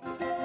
What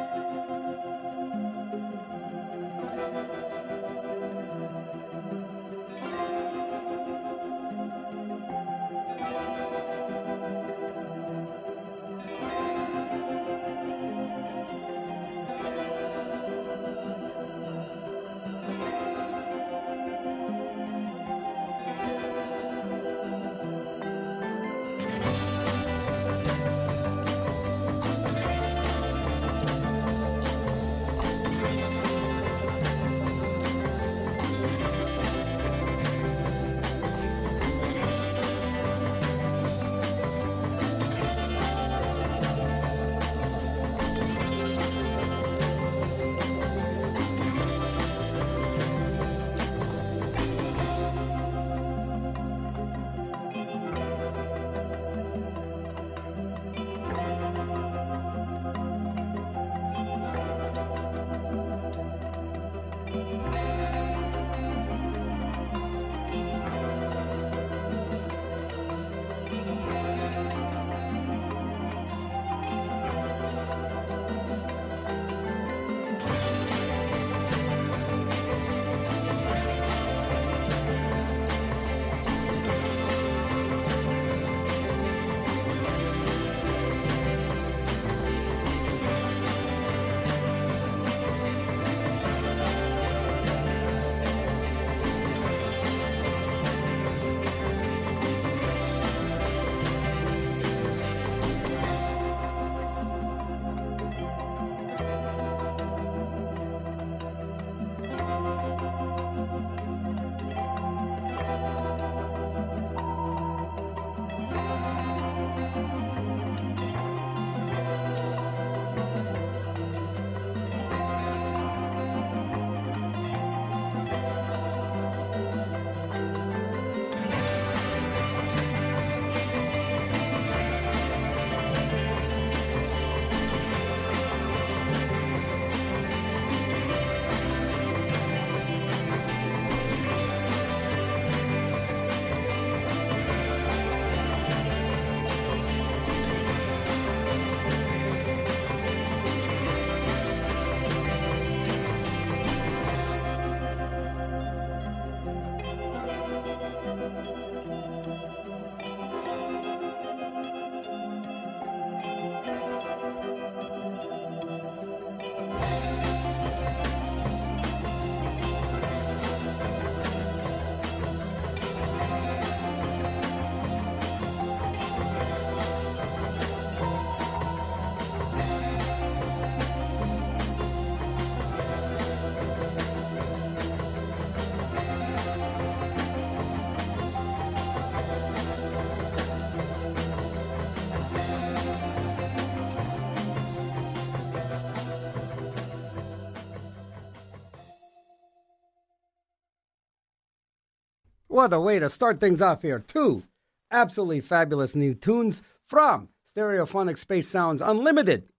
a way to start things off here. Two absolutely fabulous new tunes from Stereophonic Space Sounds Unlimited.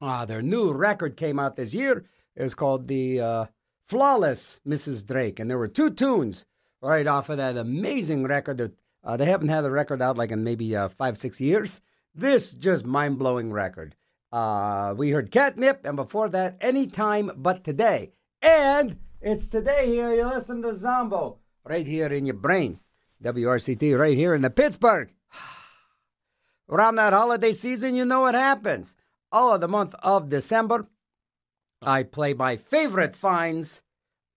Ah, their new record came out this year. It's called the uh, Flawless Mrs. Drake, and there were two tunes right off of that amazing record. That uh, they haven't had a record out like in maybe uh, five, six years. This just mind blowing record. Uh, we heard Catnip, and before that, Anytime But Today. And it's today here. You listen to Zombo right here in your brain. WRCT right here in the Pittsburgh. Around that holiday season, you know what happens. All of the month of December, I play my favorite finds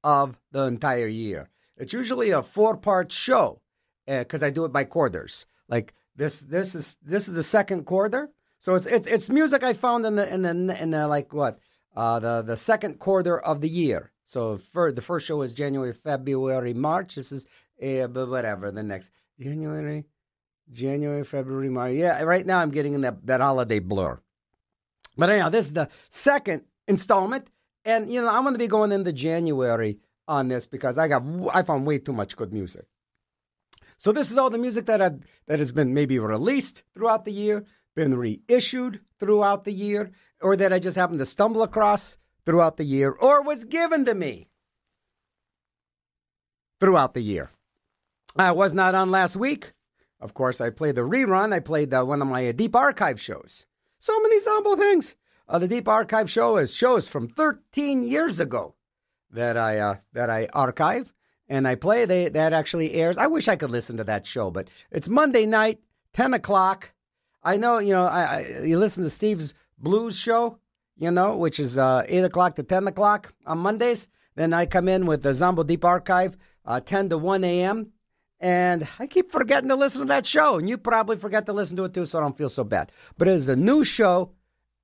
of the entire year. It's usually a four-part show because uh, I do it by quarters. Like this, this is this is the second quarter, so it's it's, it's music I found in the in the in the like what uh, the the second quarter of the year. So for, the first show is January, February, March. This is uh, whatever the next January, January, February, March. Yeah, right now I'm getting in that that holiday blur. But anyhow, this is the second installment, and you know I'm going to be going into January on this because I got I found way too much good music. So this is all the music that I've, that has been maybe released throughout the year, been reissued throughout the year, or that I just happened to stumble across throughout the year or was given to me throughout the year. I was not on last week. Of course, I played the rerun. I played one of my uh, Deep Archive shows. So many Zombo things. Uh, the Deep Archive show is shows from 13 years ago that I uh, that I archive and I play. They that actually airs. I wish I could listen to that show, but it's Monday night, 10 o'clock. I know you know. I, I you listen to Steve's Blues show, you know, which is uh, 8 o'clock to 10 o'clock on Mondays. Then I come in with the Zombo Deep Archive, uh, 10 to 1 a.m. And I keep forgetting to listen to that show. And you probably forget to listen to it too, so I don't feel so bad. But it is a new show,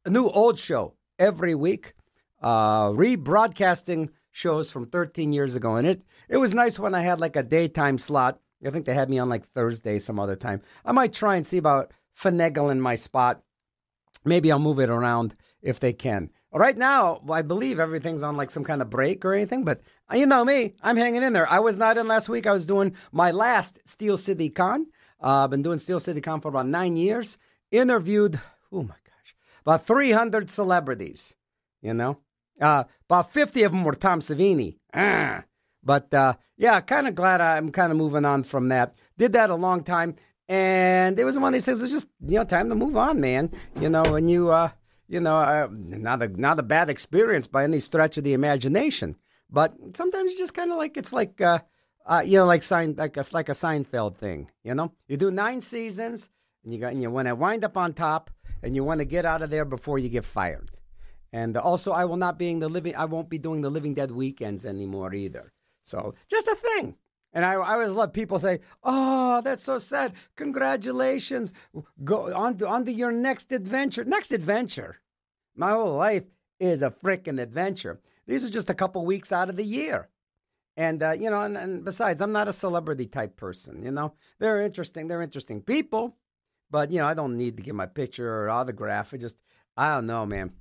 a new old show every week, uh, rebroadcasting shows from 13 years ago. And it, it was nice when I had like a daytime slot. I think they had me on like Thursday some other time. I might try and see about finagling my spot. Maybe I'll move it around if they can. Right now, I believe everything's on like some kind of break or anything, but uh, you know me, I'm hanging in there. I was not in last week. I was doing my last Steel City Con. Uh, I've been doing Steel City Con for about nine years. Interviewed, oh my gosh, about 300 celebrities, you know? Uh, about 50 of them were Tom Savini. Ah. But uh, yeah, kind of glad I'm kind of moving on from that. Did that a long time. And it was one of these things, it's just, you know, time to move on, man. You know, and you, uh, you know, uh, not a not a bad experience by any stretch of the imagination. But sometimes you just kind of like it's like uh, uh, you know, like sign like a like a Seinfeld thing. You know, you do nine seasons, and you got and you want to wind up on top, and you want to get out of there before you get fired. And also, I will not being the living. I won't be doing the Living Dead weekends anymore either. So just a thing. And I, I always love people say, "Oh, that's so sad. Congratulations. Go on to, on to your next adventure. Next adventure. My whole life is a freaking adventure. These are just a couple weeks out of the year." And uh, you know, and, and besides, I'm not a celebrity type person. You know, they're interesting. They're interesting people, but you know, I don't need to get my picture or autograph. I just, I don't know, man.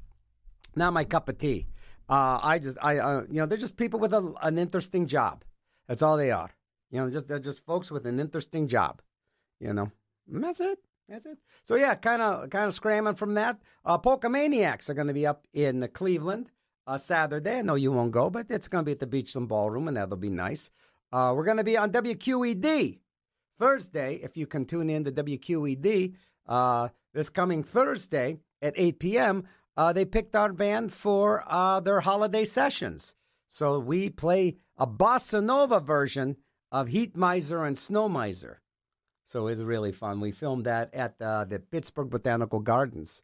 Not my cup of tea. Uh, I just, I, uh, you know, they're just people with a, an interesting job. That's all they are. You know, just they're just folks with an interesting job. You know, and that's it. That's it. So yeah, kind of kind of scrambling from that. Uh, Polkamaniacs are going to be up in Cleveland uh, Saturday. I know you won't go, but it's going to be at the Beachland Ballroom, and that'll be nice. Uh, we're going to be on WQED Thursday. If you can tune in to WQED uh, this coming Thursday at 8 p.m., uh, they picked our band for uh, their holiday sessions. So we play a bossa nova version of Heat Miser and Snow Miser. So it was really fun. We filmed that at uh, the Pittsburgh Botanical Gardens.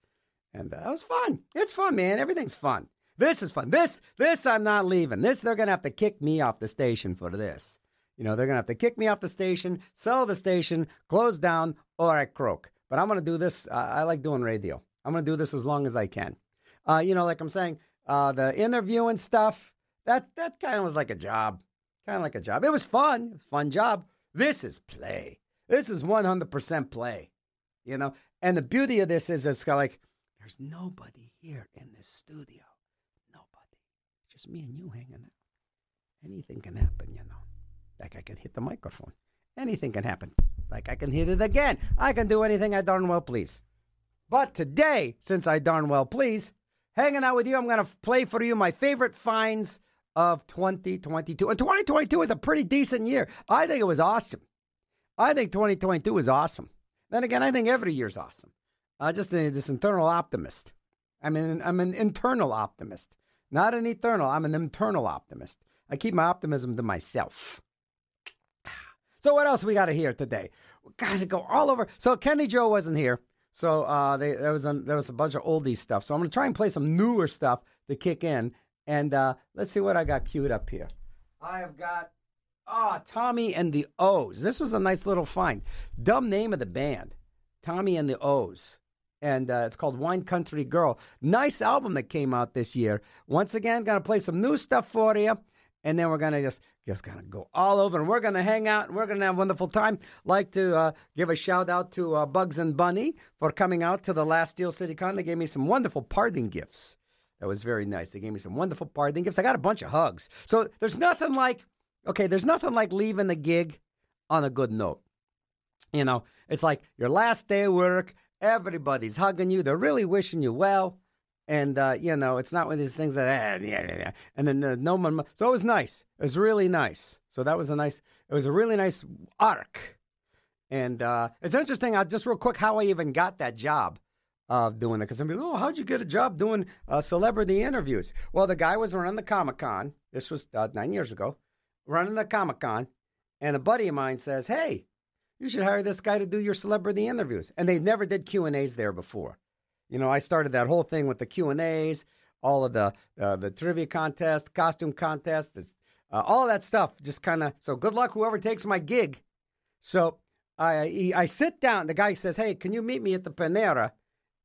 And that was fun. It's fun, man. Everything's fun. This is fun. This, this, I'm not leaving. This, they're going to have to kick me off the station for this. You know, they're going to have to kick me off the station, sell the station, close down, or I croak. But I'm going to do this. Uh, I like doing radio. I'm going to do this as long as I can. Uh, you know, like I'm saying, uh, the interviewing stuff, that, that kind of was like a job. Kind of like a job. It was fun. Fun job. This is play. This is 100% play. You know? And the beauty of this is it's like, there's nobody here in this studio. Nobody. Just me and you hanging out. Anything can happen, you know. Like I can hit the microphone. Anything can happen. Like I can hit it again. I can do anything I darn well please. But today, since I darn well please, hanging out with you, I'm going to play for you my favorite finds of 2022. And 2022 was a pretty decent year. I think it was awesome. I think 2022 was awesome. Then again, I think every year's awesome. Uh, just a, this internal optimist. I mean, I'm an internal optimist, not an eternal. I'm an internal optimist. I keep my optimism to myself. So what else we got to hear today? We got to go all over. So Kenny Joe wasn't here, so uh, they, there was a, there was a bunch of oldies stuff. So I'm to try and play some newer stuff to kick in, and uh, let's see what I got queued up here. I have got ah oh, Tommy and the O's. This was a nice little find. Dumb name of the band, Tommy and the O's, and uh, it's called Wine Country Girl. Nice album that came out this year. Once again, gonna play some new stuff for you. And then we're gonna just just gonna go all over, and we're gonna hang out, and we're gonna have a wonderful time. Like to uh, give a shout out to uh, Bugs and Bunny for coming out to the last Steel City Con. They gave me some wonderful parting gifts. That was very nice. They gave me some wonderful parting gifts. I got a bunch of hugs. So there's nothing like, okay, there's nothing like leaving the gig on a good note. You know, it's like your last day of work, everybody's hugging you, they're really wishing you well. And uh, you know, it's not one of these things that eh, yeah, yeah, yeah. and then uh, no one. So it was nice. It was really nice. So that was a nice. It was a really nice arc. And uh, it's interesting. I just real quick how I even got that job of doing it because I'm like, oh, how'd you get a job doing uh, celebrity interviews? Well, the guy was running the Comic Con. This was uh, nine years ago, running the Comic Con, and a buddy of mine says, "Hey, you should hire this guy to do your celebrity interviews." And they never did Q and A's there before. You know, I started that whole thing with the Q and A's, all of the uh, the trivia contest, costume contest, uh, all that stuff. Just kind of so good luck whoever takes my gig. So I I sit down. The guy says, "Hey, can you meet me at the Panera?"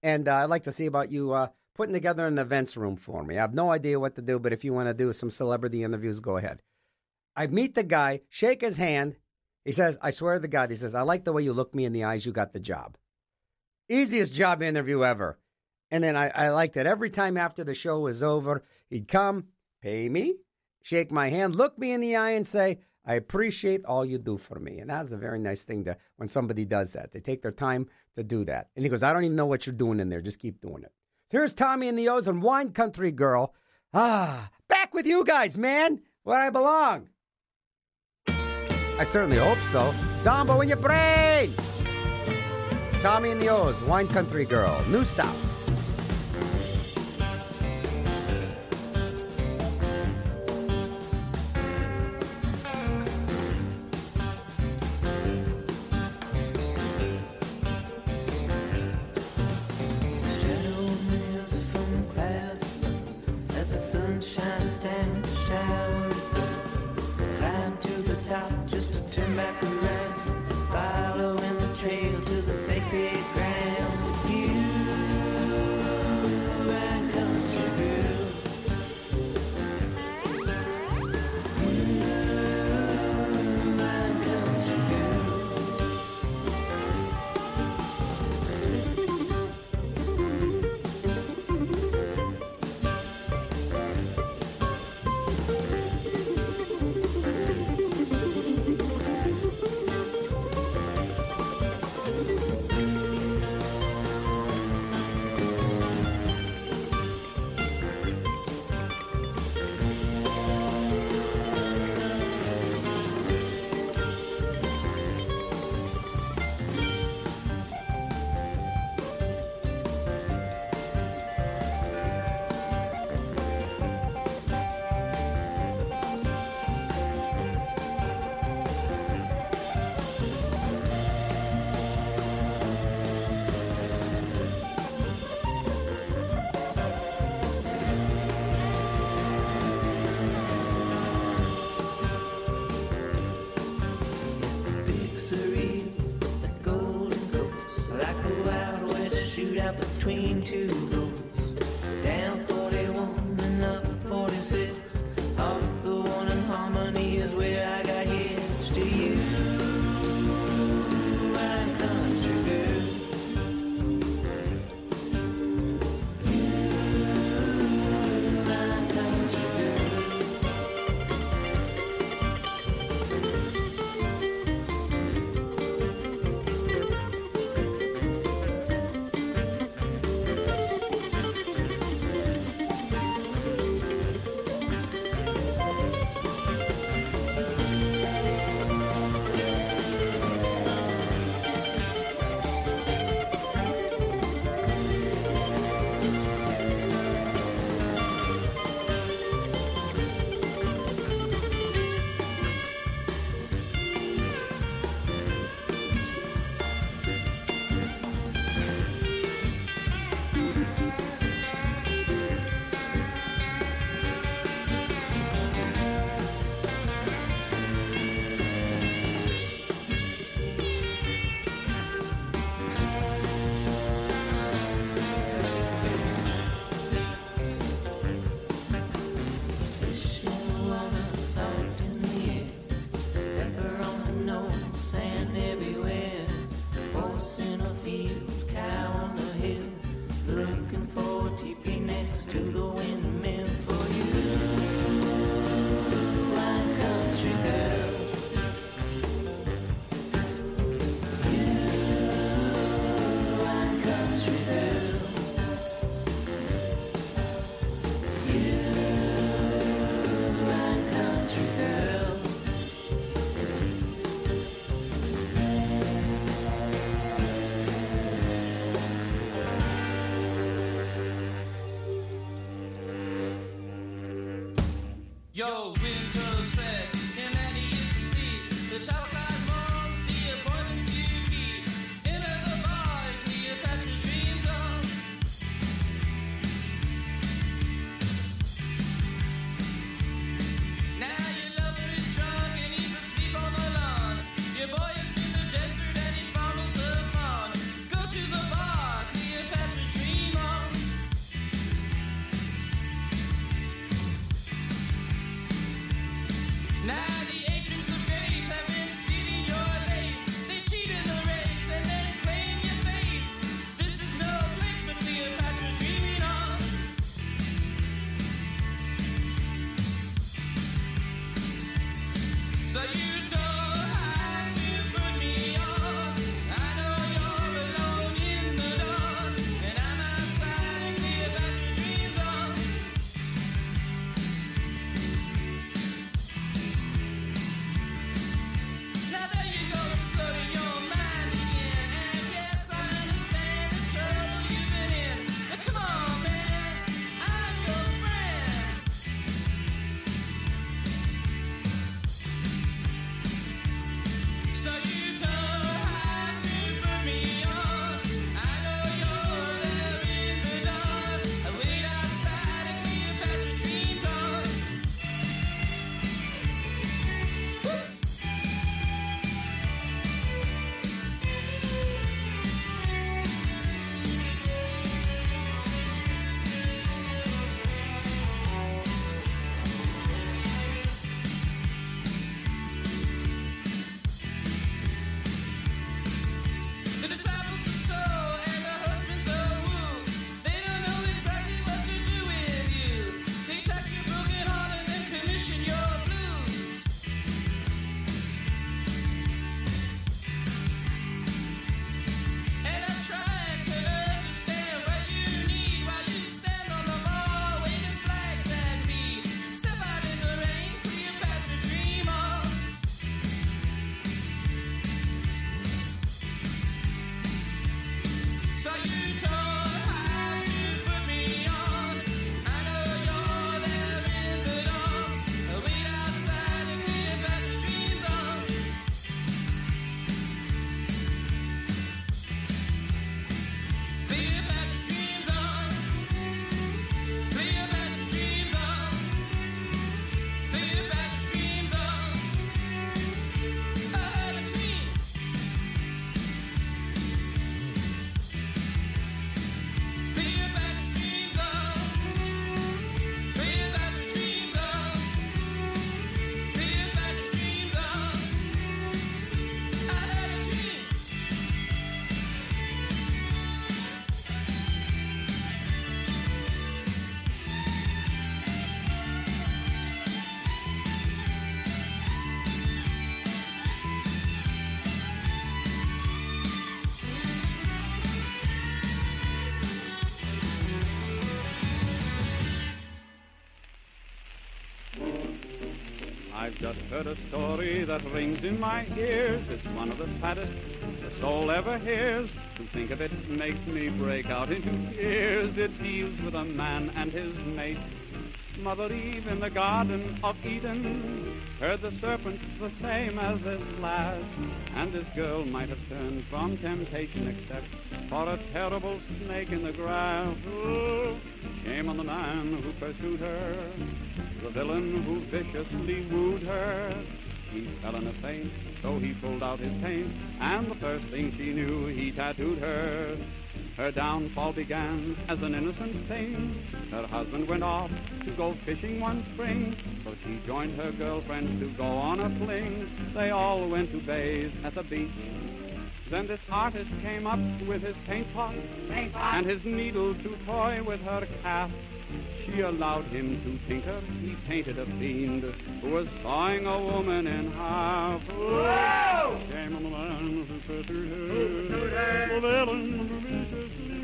And uh, I'd like to see about you uh, putting together an events room for me. I have no idea what to do, but if you want to do some celebrity interviews, go ahead. I meet the guy, shake his hand. He says, I swear to God, he says, I like the way you look me in the eyes. You got the job. Easiest job interview ever. And then I, I liked it. Every time after the show was over, he'd come, pay me, shake my hand, look me in the eye, and say, I appreciate all you do for me. And that's a very nice thing to when somebody does that. They take their time to do that. And he goes, I don't even know what you're doing in there. Just keep doing it. So here's Tommy and the O's and Wine Country Girl. Ah, back with you guys, man, where I belong. I certainly hope so. Zombo in your brain. Tommy and the O's, Wine Country Girl, new stuff. Heard a story that rings in my ears. It's one of the saddest the soul ever hears. To think of it makes me break out into tears. It deals with a man and his mate. Mother Eve in the Garden of Eden heard the serpent the same as this lad. And this girl might have turned from temptation except for a terrible snake in the grass. Oh, shame on the man who pursued her, the villain who viciously wooed her. He fell in a faint, so he pulled out his paint, and the first thing she knew, he tattooed her. Her downfall began as an innocent thing. Her husband went off to go fishing one spring, so she joined her girlfriends to go on a fling. They all went to bathe at the beach. Then this artist came up with his paint pot, and his needle to toy with her calf. She allowed him to tinker. He painted a fiend who was sawing a woman in half. Shame on the man who pursued her. The villain who viciously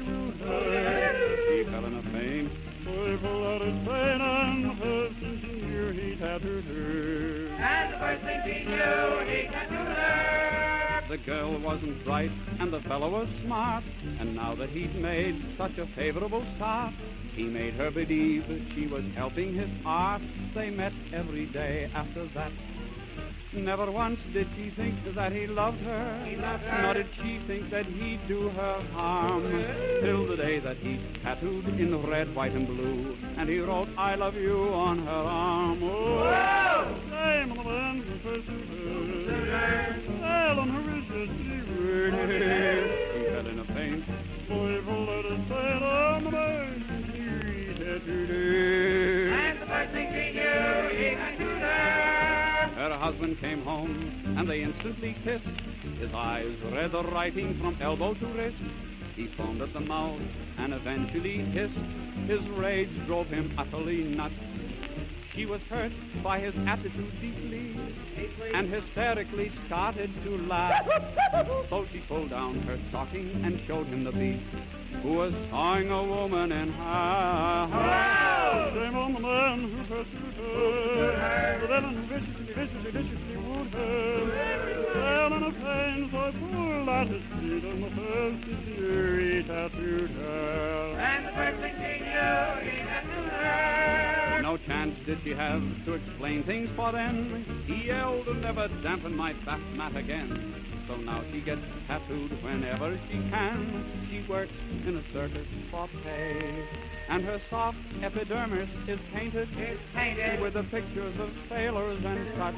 her. He fell in a faint. Pulled out his paint and first thing she knew he tattooed her. And the first thing she knew, he tattooed her. The girl wasn't bright and the fellow was smart. And now that he'd made such a favorable start, He made her believe she was helping his art. They met every day after that. Never once did she think that he loved her. He loved her. Nor did she think that he'd do her harm. Till the day that he tattooed in red, white, and blue. And he wrote, I love you on her arm. Oh. He fell in a faint. Joyful let us sail on the. He tattooed her. And the first thing she knew, he do her. Her husband came home and they instantly kissed. His eyes read the writing from elbow to wrist. He foamed at the mouth and eventually hissed. His rage drove him utterly nuts. She was hurt by his attitude deeply and hysterically started to laugh. so she pulled down her stocking and showed him the beast who was sawing a woman in half. Shame on the man who pursued her, the villain who viciously, viciously, viciously wooed her. Fell in a pain so full at his feet, and the first he tattooed her. And the first thing she knew, he could do her. No chance did she have to explain things for then. He yelled and never dampen my back mat again. So now she gets tattooed whenever she can. She works in a circus for pay. And her soft epidermis is painted, It's painted. with the pictures of sailors and such.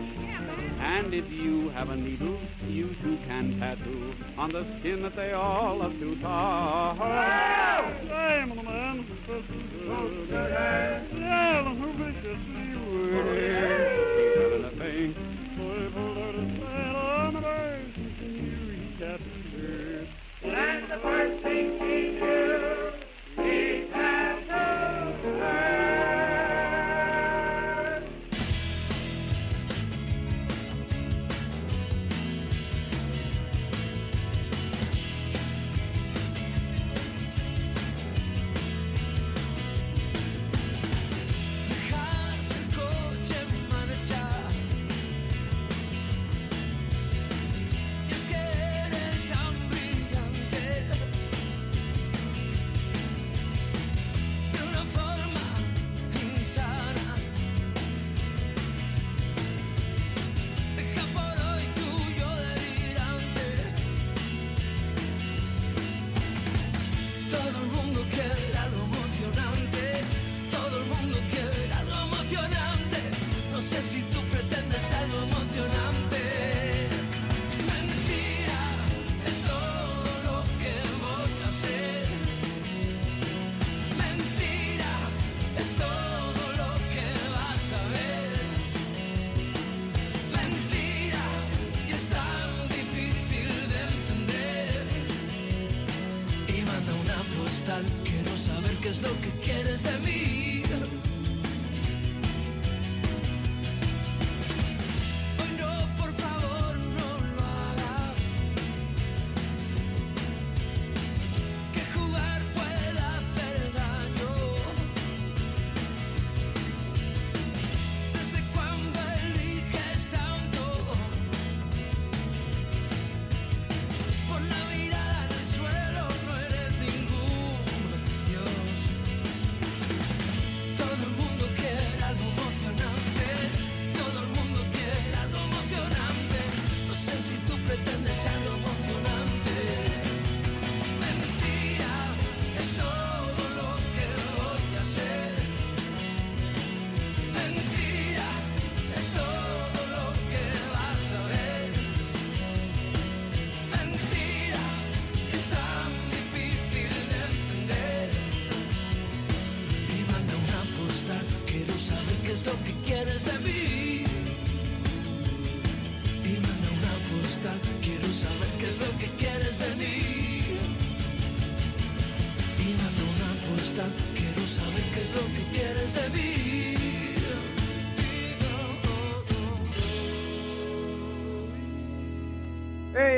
And if you have a needle, you too can tattoo on the skin that they all love to touch. On the man who the first thing she knew,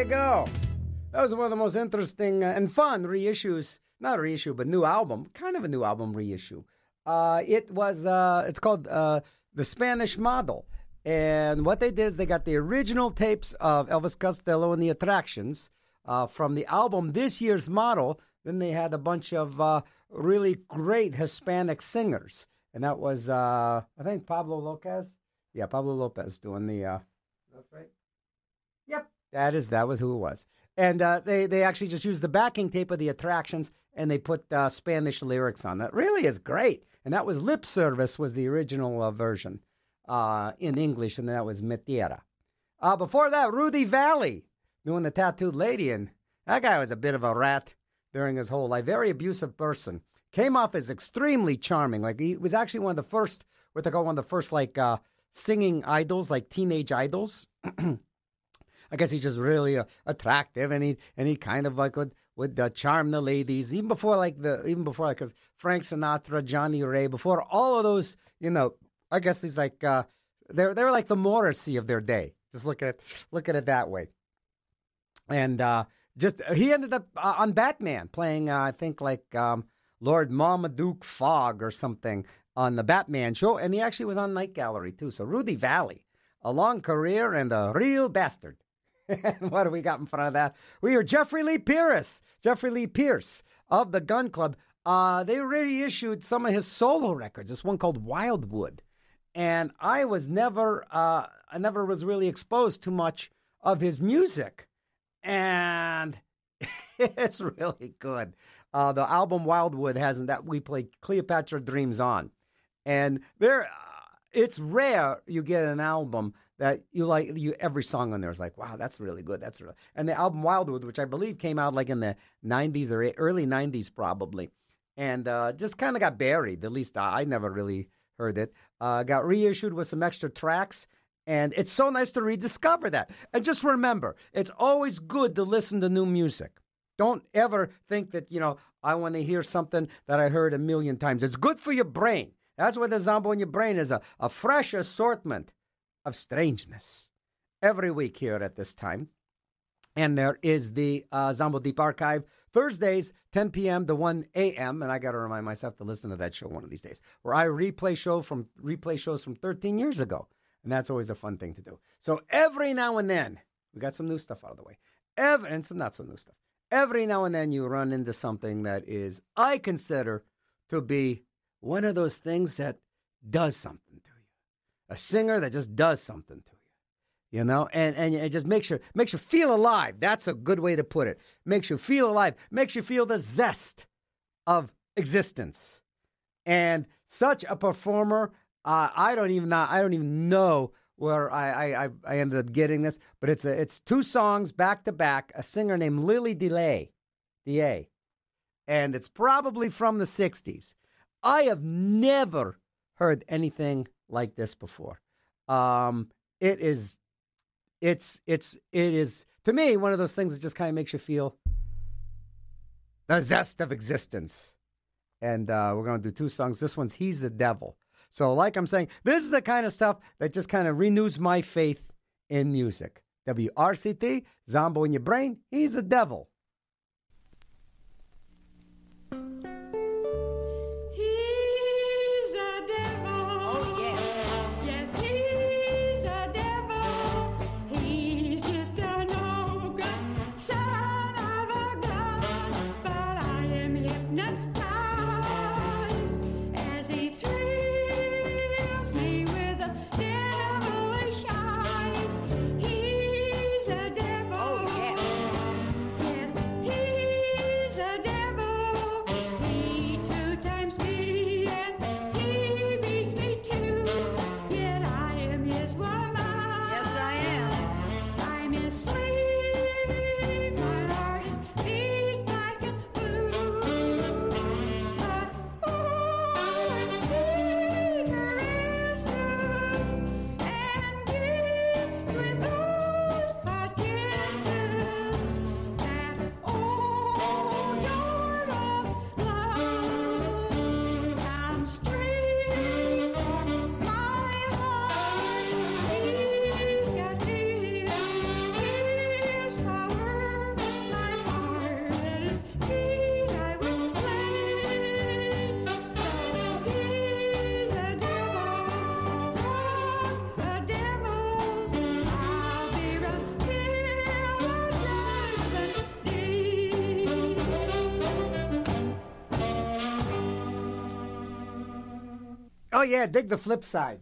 go. That was one of the most interesting uh, and fun reissues. Not a reissue, but new album. Kind of a new album reissue. Uh, it was. Uh, it's called uh, the Spanish Model, and what they did is they got the original tapes of Elvis Costello and the Attractions uh, from the album This Year's Model then they had a bunch of uh, really great Hispanic singers, and that was I think Pablo Lopez. Yeah, Pablo Lopez doing the. That's right. That is that was who it was, and uh, they they actually just used the backing tape of the attractions, and they put uh, Spanish lyrics on. That really is great, and that was Lip Service was the original uh, version uh, in English, and that was Metiera. Uh, before that, Rudy Vallée doing the tattooed lady, and that guy was a bit of a rat during his whole life. Very abusive person. Came off as extremely charming. Like he was actually one of the first, what they call one of the first like uh, singing idols, like teenage idols. I guess he's just really uh, attractive, and he and he kind of like would would uh, charm the ladies even before like the even before like because Frank Sinatra, Johnnie Ray, before all of those, you know, I guess he's like uh, they're they're like the Morrissey of their day. Just look at it, look at it that way. And uh, just he ended up uh, on Batman playing, uh, I think like um, Lord Marmaduke Ffogg or something on the Batman show, and he actually was on Night Gallery too. So Rudy Vallée, a long career and a real bastard. what do we got in front of that? We are Jeffrey Lee Pierce. Jeffrey Lee Pierce of the Gun Club. Uh, they reissued some of his solo records. This one called Wildwood, and I was never, uh, I never was really exposed to much of his music, and it's really good. Uh, the album Wildwood hasn't that we played Cleopatra Dreams on, and there, uh, it's rare you get an album that you like. You every song on there is like, wow, that's really good. That's really, and the album Wildwood, which I believe came out like in the '90s or early '90s probably, and uh, just kind of got buried. At least I, never really heard it. Uh, got reissued with some extra tracks. And it's so nice to rediscover that. And just remember, it's always good to listen to new music. Don't ever think that, you know, I want to hear something that I heard a million times. It's good for your brain. That's what the Zombo in your brain is a, a fresh assortment of strangeness every week here at this time. And there is the uh, Zombo Deep Archive Thursdays, 10 p.m. to 1 a.m. And I got to remind myself to listen to that show one of these days, where I replay show from replay shows from 13 years ago, and that's always a fun thing to do. So every now and then, we got some new stuff out of the way, every, and some not so new stuff. Every now and then, you run into something that is I consider to be one of those things that does something to a singer that just does something to you you know? And and it just makes you makes you feel alive. That's a good way to put it. Makes you feel alive. Makes you feel the zest of existence. And such a performer uh, i don't even know i don't even know where I, I I ended up getting this but it's a it's two songs back to back a singer named lily delay da and it's probably from the 60s i have never heard anything like this before um it is it's it's it is to me one of those things that just kind of makes you feel the zest of existence. And uh, we're going to do two songs. This one's "He's the Devil." So, like I'm saying, this is the kind of stuff that just kind of renews my faith in music. WRCT, Zombo in your brain. He's the devil. yeah, dig the flip side.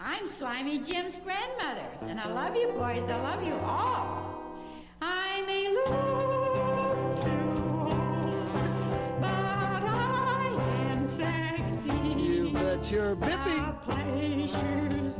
I'm Slimy Jim's grandmother, and I love you boys. I love you all. I'm a loot, but I am sexy. You bet you're bippy. I play shoes.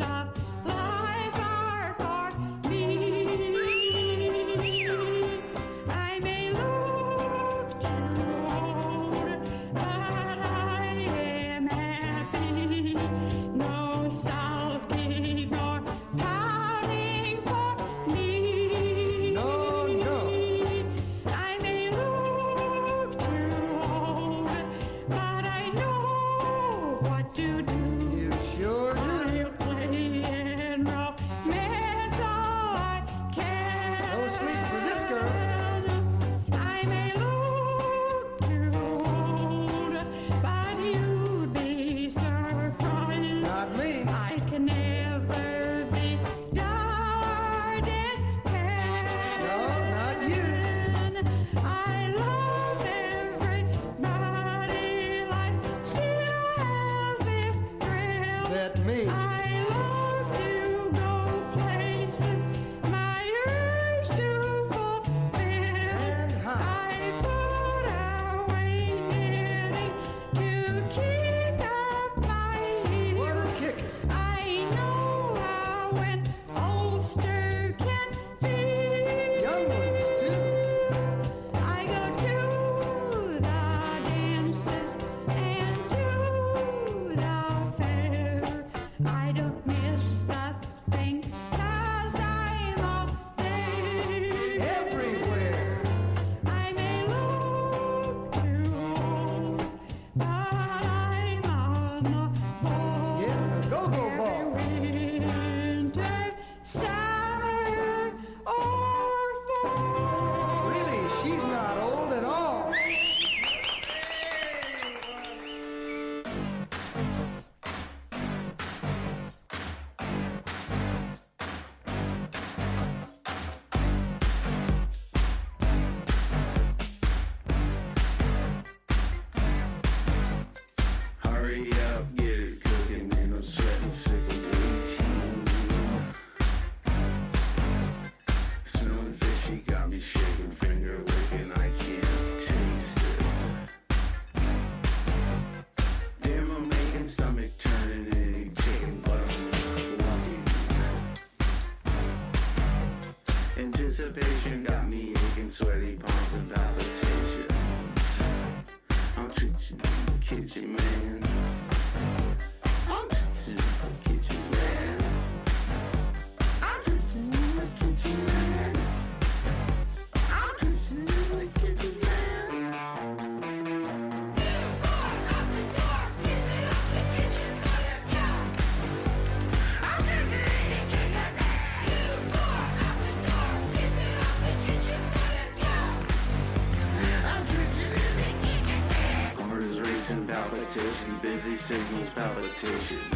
crazy signals palpitation.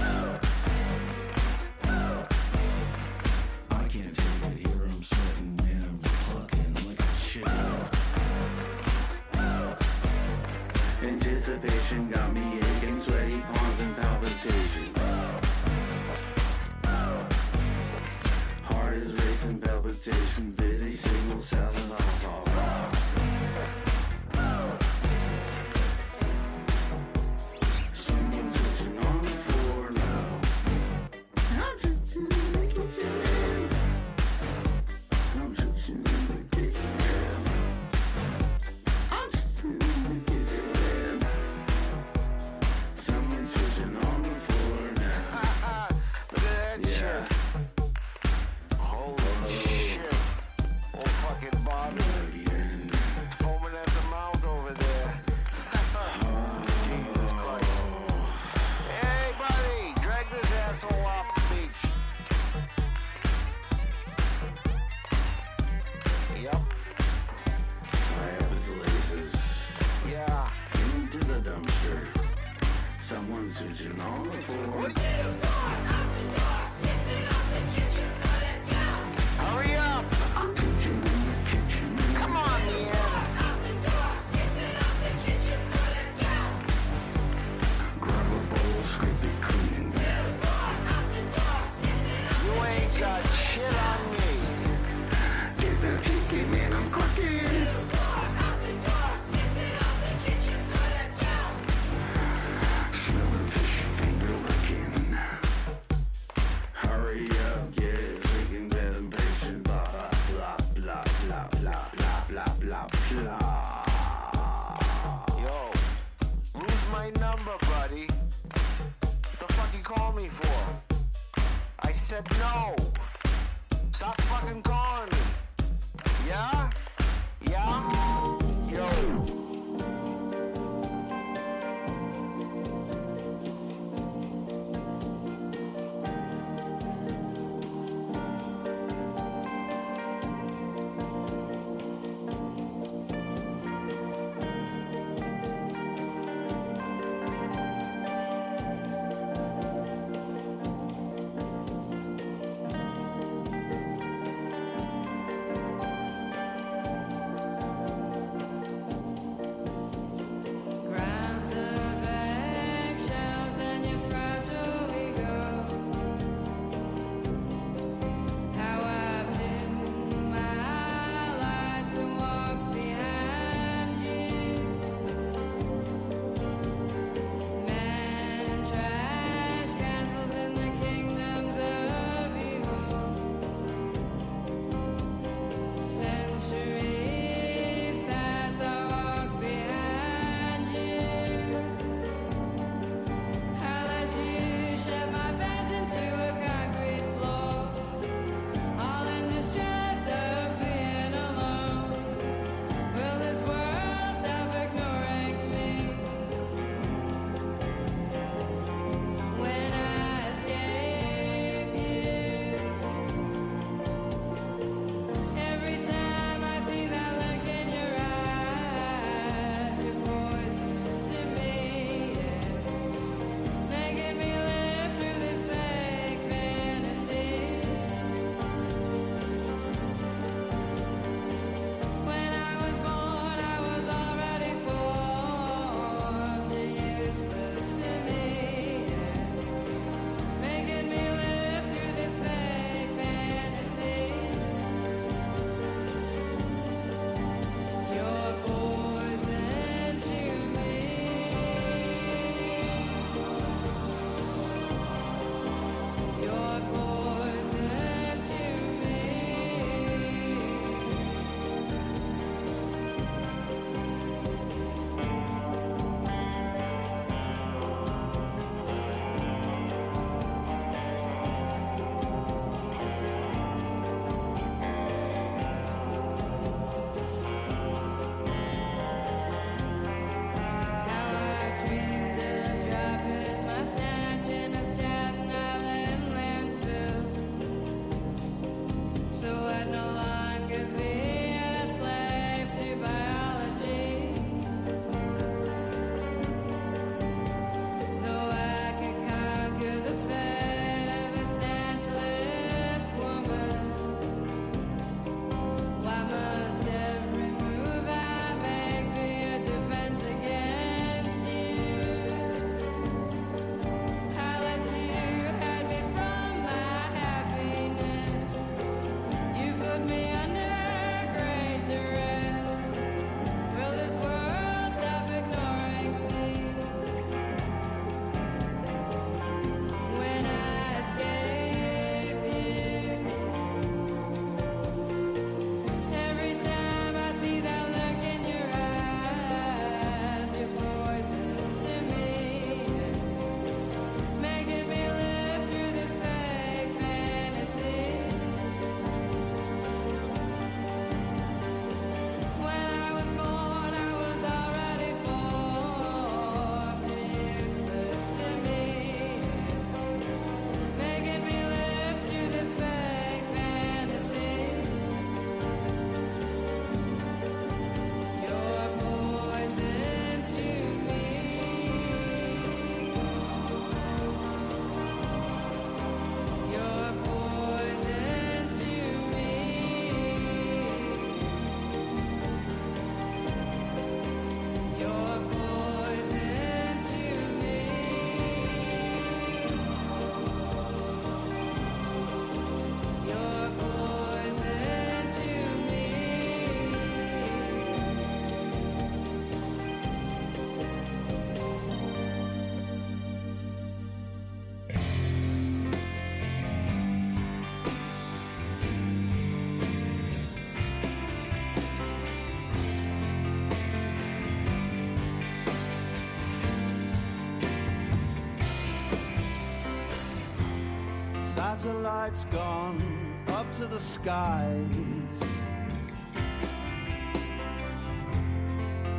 Satellites gone up to the skies.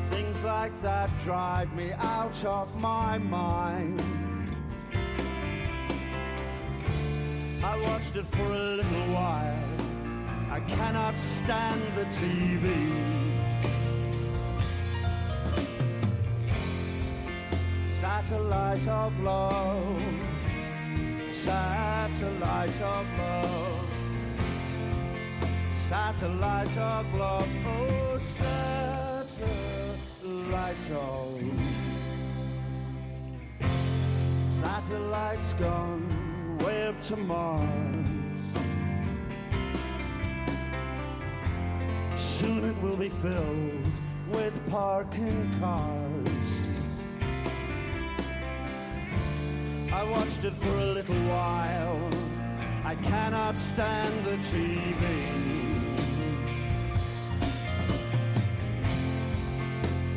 Things like that drive me out of my mind. I watched it for a little while. I cannot stand the TV. Satellite of love, satellite of love, satellite of love, oh, satellite of. Satellites gone way up to Mars. Soon it will be filled with parking cars. I watched it for a cannot stand the TV.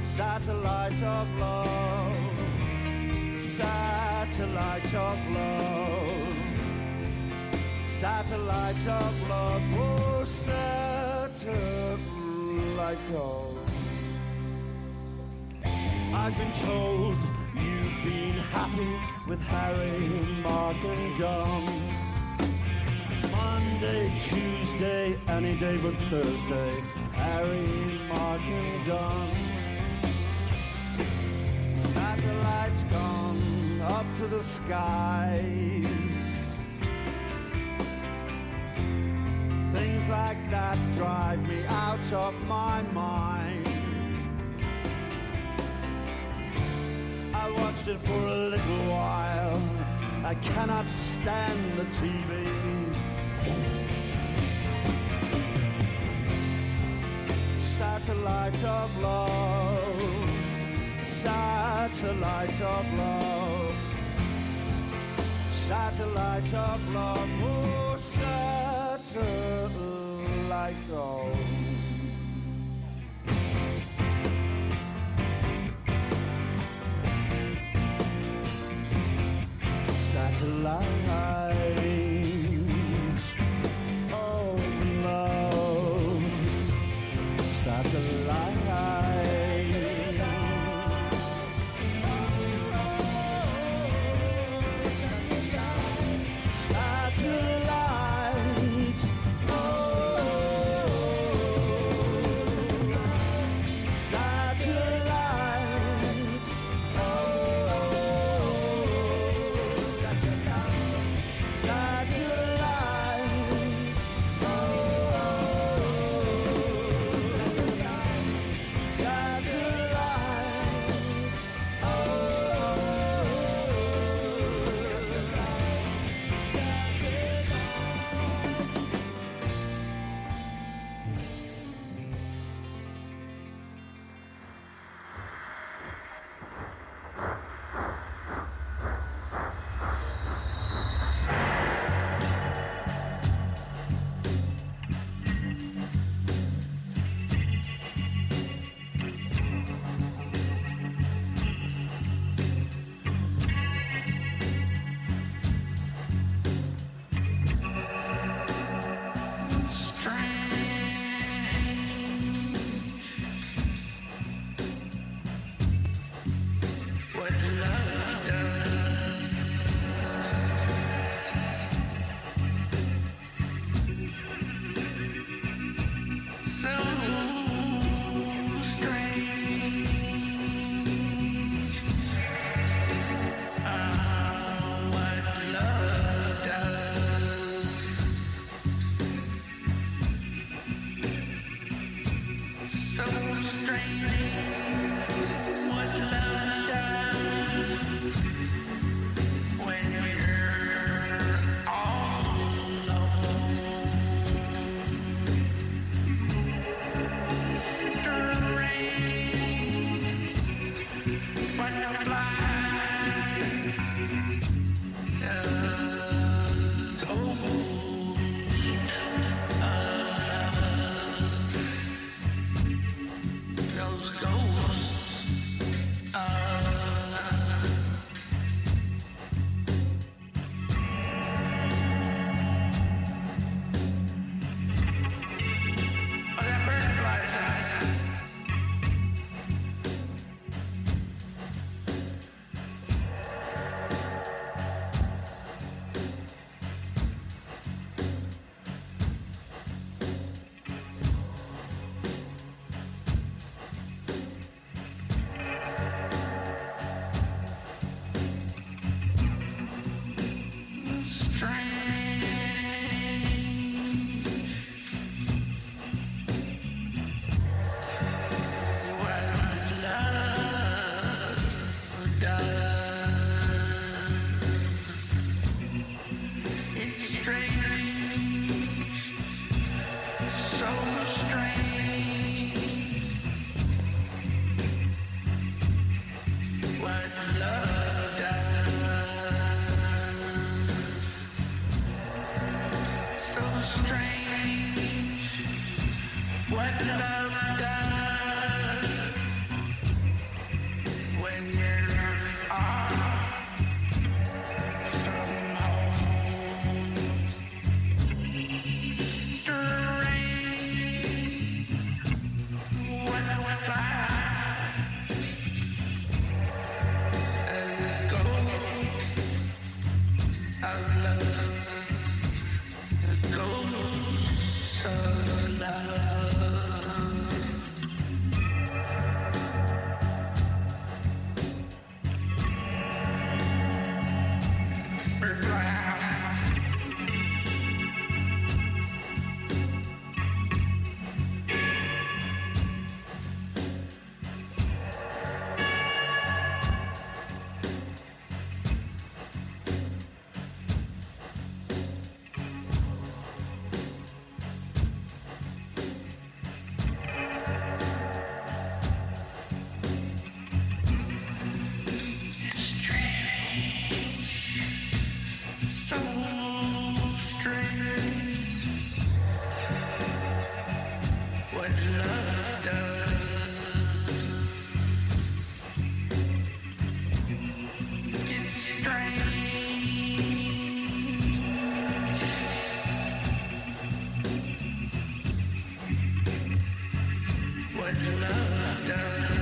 Satellite of love, satellite of love, satellite of love, oh, satellite of. I've been told you've been happy with Harry, Mark, and John. Tuesday, any day but Thursday. Harry, Mark, and John. Satellites gone up to the skies. Things like that drive me out of my mind. I watched it for a little while. I cannot stand the TV. Satellite of love, satellite of love, satellite of love, oh, satellite of. Satellites love down.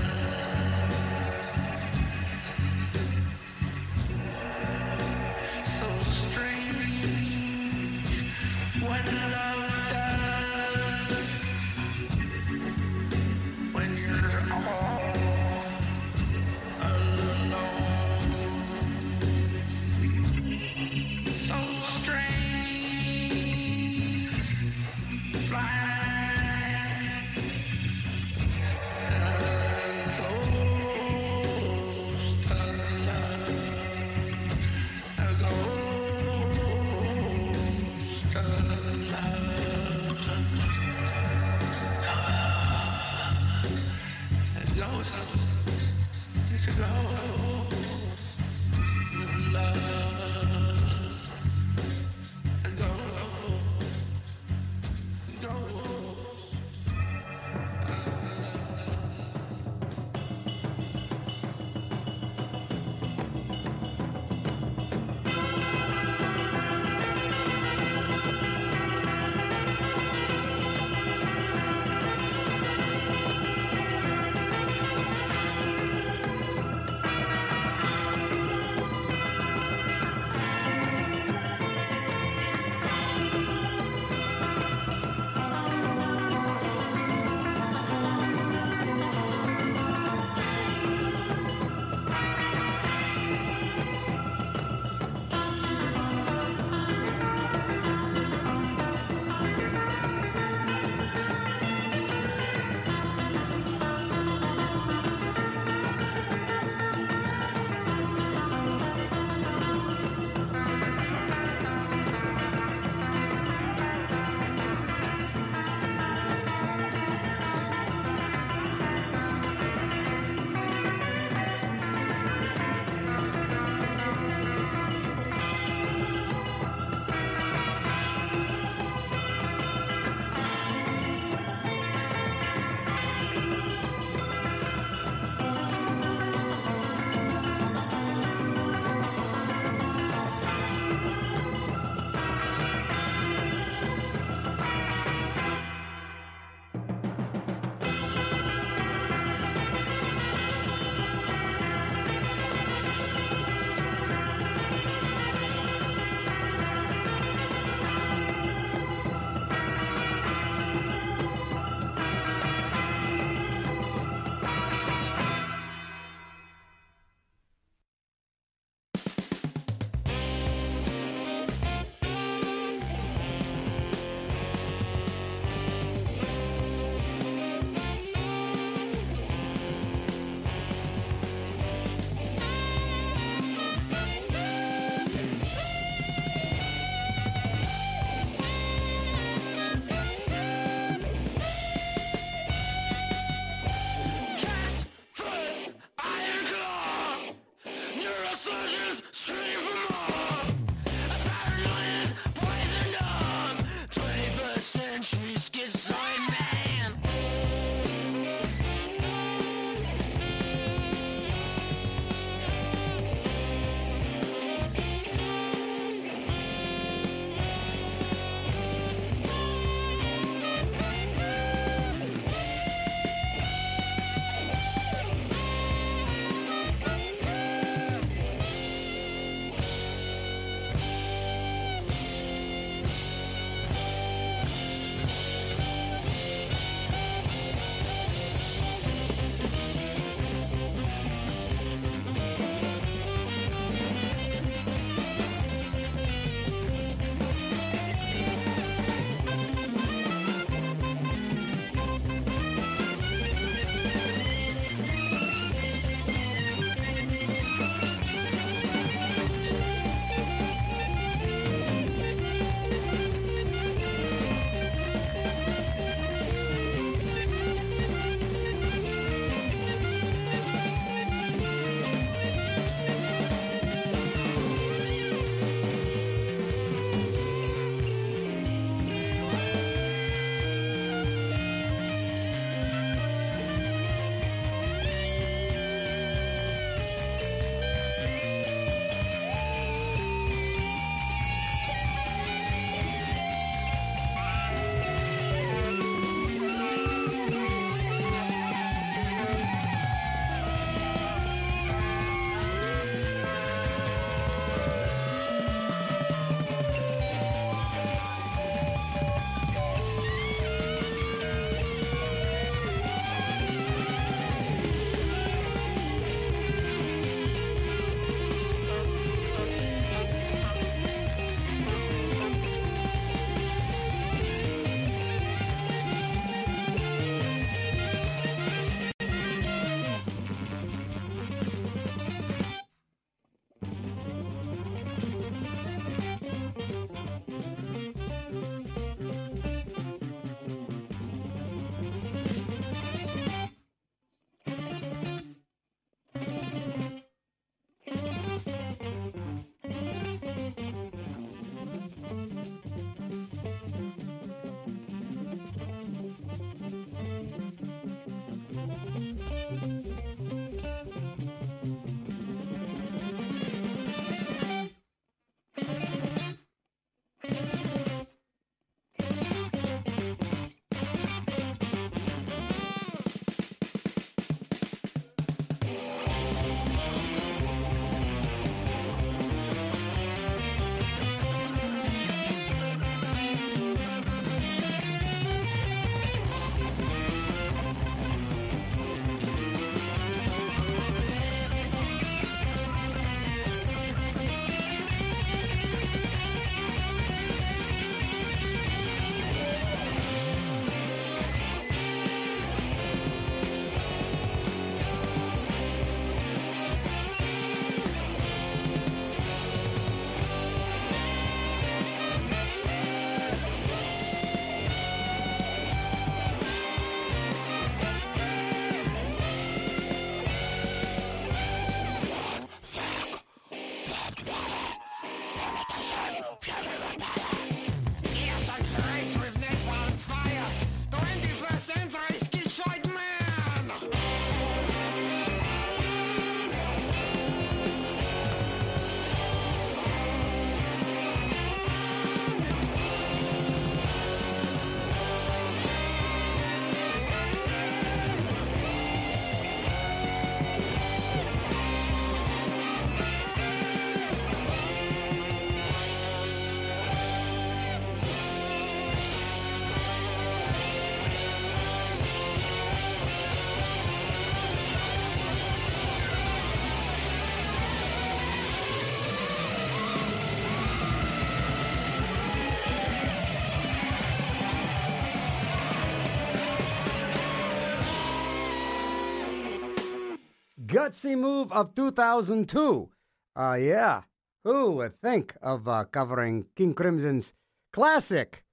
Gutsy move of 2002. Uh, yeah. Who would think of uh, covering King Crimson's classic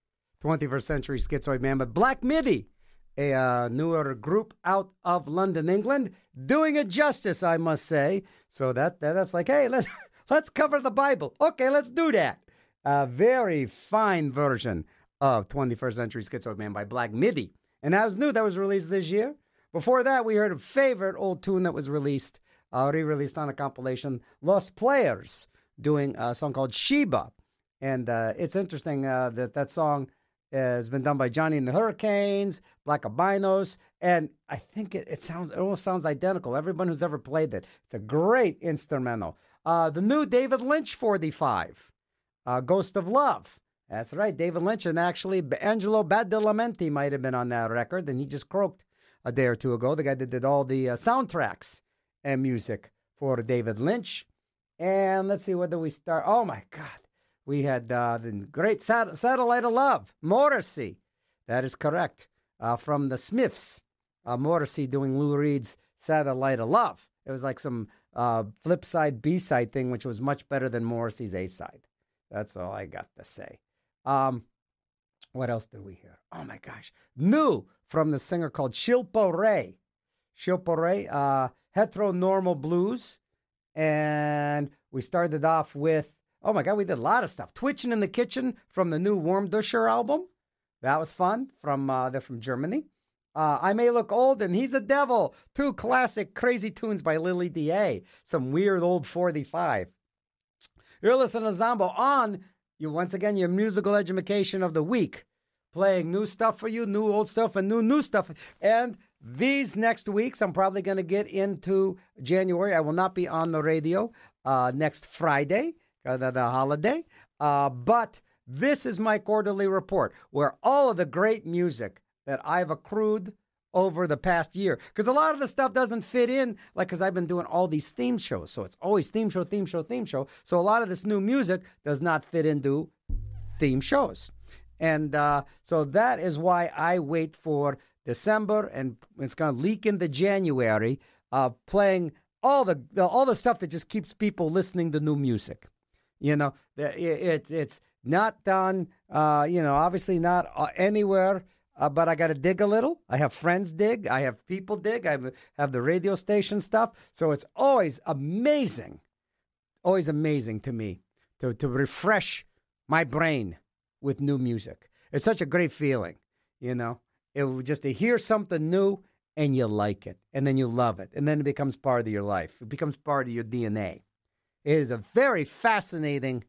21st century schizoid man? But Black Midi, a uh, newer group out of London, England, doing it justice, I must say. So that, that that's like, hey, let's let's cover the Bible. Okay, let's do that. A very fine version of 21st Century Schizoid Man by Black Midi. And that was new. That was released this year. Before that, we heard a favorite old tune that was released, uh, re-released on a compilation, Lost Players, doing a song called Sheba. And uh, it's interesting uh, that that song has been done by Johnny and the Hurricanes, Black Albinos, and I think it, it sounds it almost sounds identical. Everyone who's ever played it, it's a great instrumental. Uh, the new David Lynch 45, uh, Ghost of Love. That's right, David Lynch, and actually Angelo Badalamenti might have been on that record, and he just croaked a day or two ago. The guy that did all the uh, soundtracks and music for David Lynch. And let's see, do we start? Oh my God. We had uh, the great sat- Satellite of Love, Morrissey. That is correct. Uh, from the Smiths, uh, Morrissey doing Lou Reed's Satellite of Love. It was like some uh, flip side, B side thing, which was much better than Morrissey's A side. That's all I got to say. Um, what else did we hear? Oh my gosh. New from the singer called Shilpa Ray. Shilpa Ray, uh, Heteronormal Blues. And we started off with, oh my God, we did a lot of stuff. Twitching in the Kitchen from the new Warmduscher album. That was fun. From uh, They're from Germany. Uh, I May Look Old and He's a Devil. Two classic crazy tunes by Lily D.A. Some weird old 45. You're listening to Zombo on you once again your musical education of the week, playing new stuff for you, new old stuff, and new new stuff. And these next weeks, I'm probably going to get into January. I will not be on the radio uh, next Friday, uh, the, holiday. Uh, but this is my quarterly report where all of the great music that I've accrued over the past year because a lot of the stuff doesn't fit in like because i've been doing all these theme shows so it's always theme show theme show theme show so a lot of this new music does not fit into theme shows and uh, so that is why i wait for december and it's going to leak into january uh, playing all the, the all the stuff that just keeps people listening to new music you know it, it, it's not done uh, you know obviously not uh, anywhere uh, but I got to dig a little. I have friends dig. I have people dig. I have, have the radio station stuff. So it's always amazing, always amazing to me to, to refresh my brain with new music. It's such a great feeling, you know. It just to hear something new and you like it, and then you love it, and then it becomes part of your life. It becomes part of your DNA. It is a very fascinating,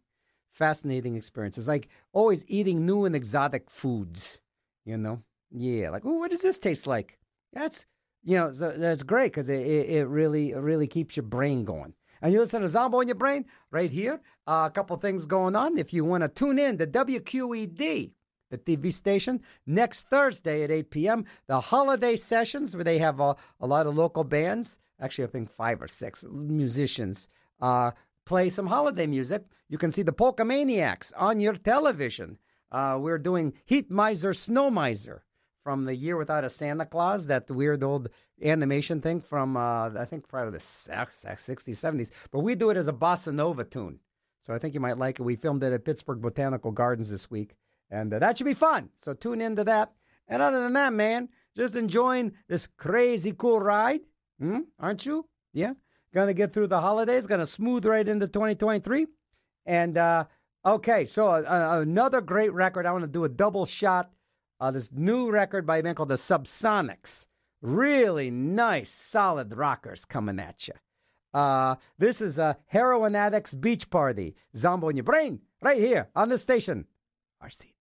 fascinating experience. It's like always eating new and exotic foods you know yeah like oh what does this taste like that's you know so that's great because it, it, it really it really keeps your brain going and you listen to zombo in your brain right here. Uh, a couple things going on. If you want to tune in to wqed the tv station next thursday at 8 p.m the holiday sessions where they have a, a lot of local bands actually i think five or six musicians uh, play some holiday music. You can see the polka maniacs on your television. Uh, we're doing Heat Miser, Snow Miser from the Year Without a Santa Claus, that weird old animation thing from, uh, I think, probably the 60s, 70s. But we do it as a bossa nova tune. So I think you might like it. We filmed it at Pittsburgh Botanical Gardens this week. And uh, that should be fun. So tune into that. And other than that, man, just enjoying this crazy cool ride. Hmm? Aren't you? Yeah. Gonna get through the holidays, gonna smooth right into 2023. And, uh, Okay, so uh, another great record. I want to do a double shot. Uh, this new record by a band called the Subsonics. Really nice, solid rockers coming at you. Uh, this is a Heroin Addicts Beach Party. Zombo in your brain, right here on the station. RCT.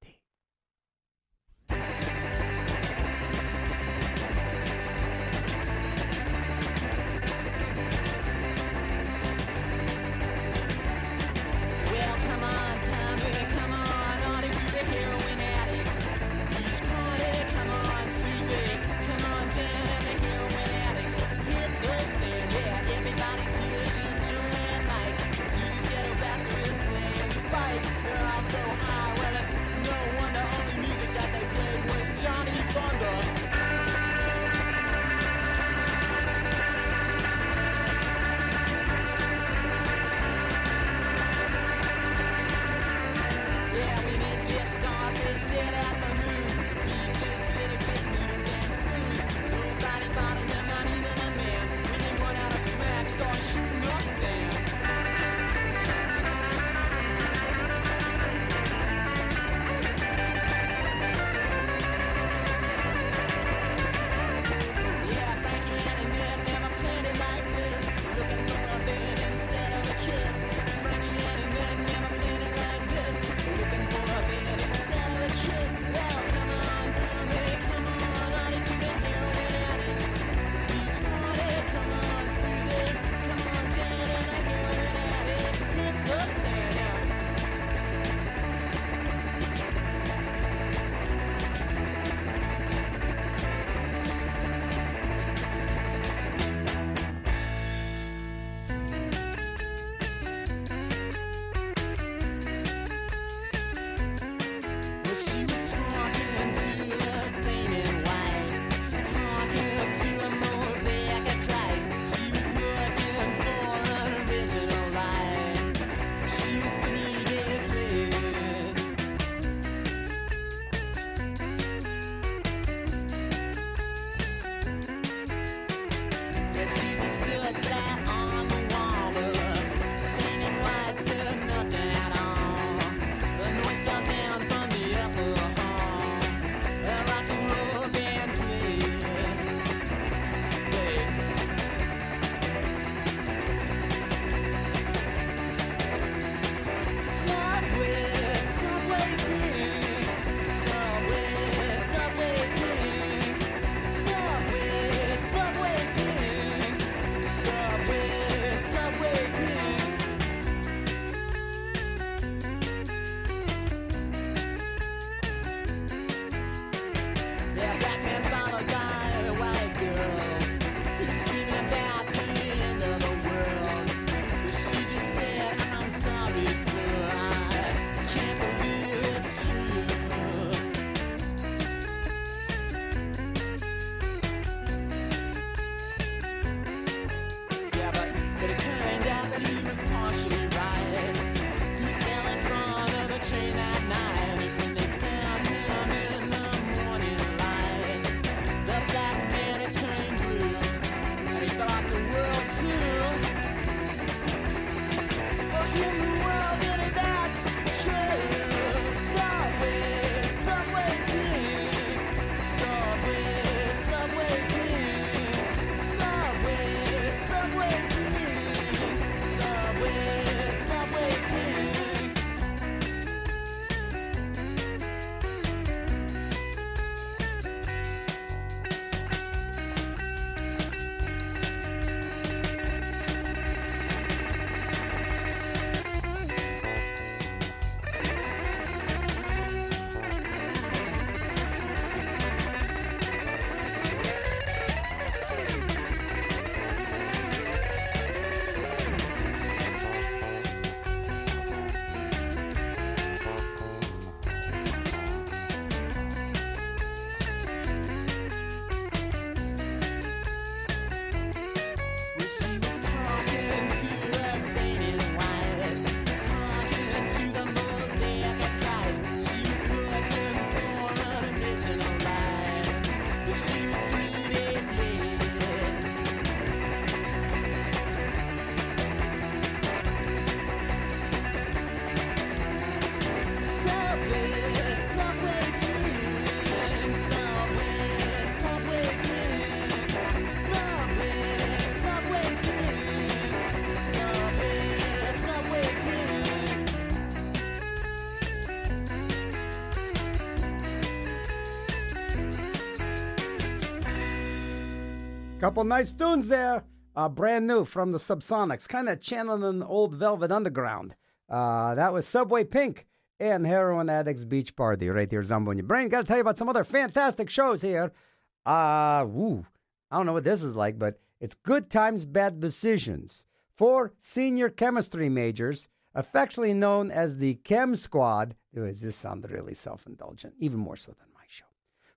Couple nice tunes there. Uh, brand new from the Subsonics, kind of channeling old Velvet Underground. Uh, that was Subway Pink and Heroin Addicts Beach Party right here, Zombo in your brain. Got to tell you about some other fantastic shows here. Uh, woo. I don't know what this is like, but it's Good Times, Bad Decisions for senior chemistry majors, affectionately known as the Chem Squad. Does this sound really self indulgent, even more so than my show.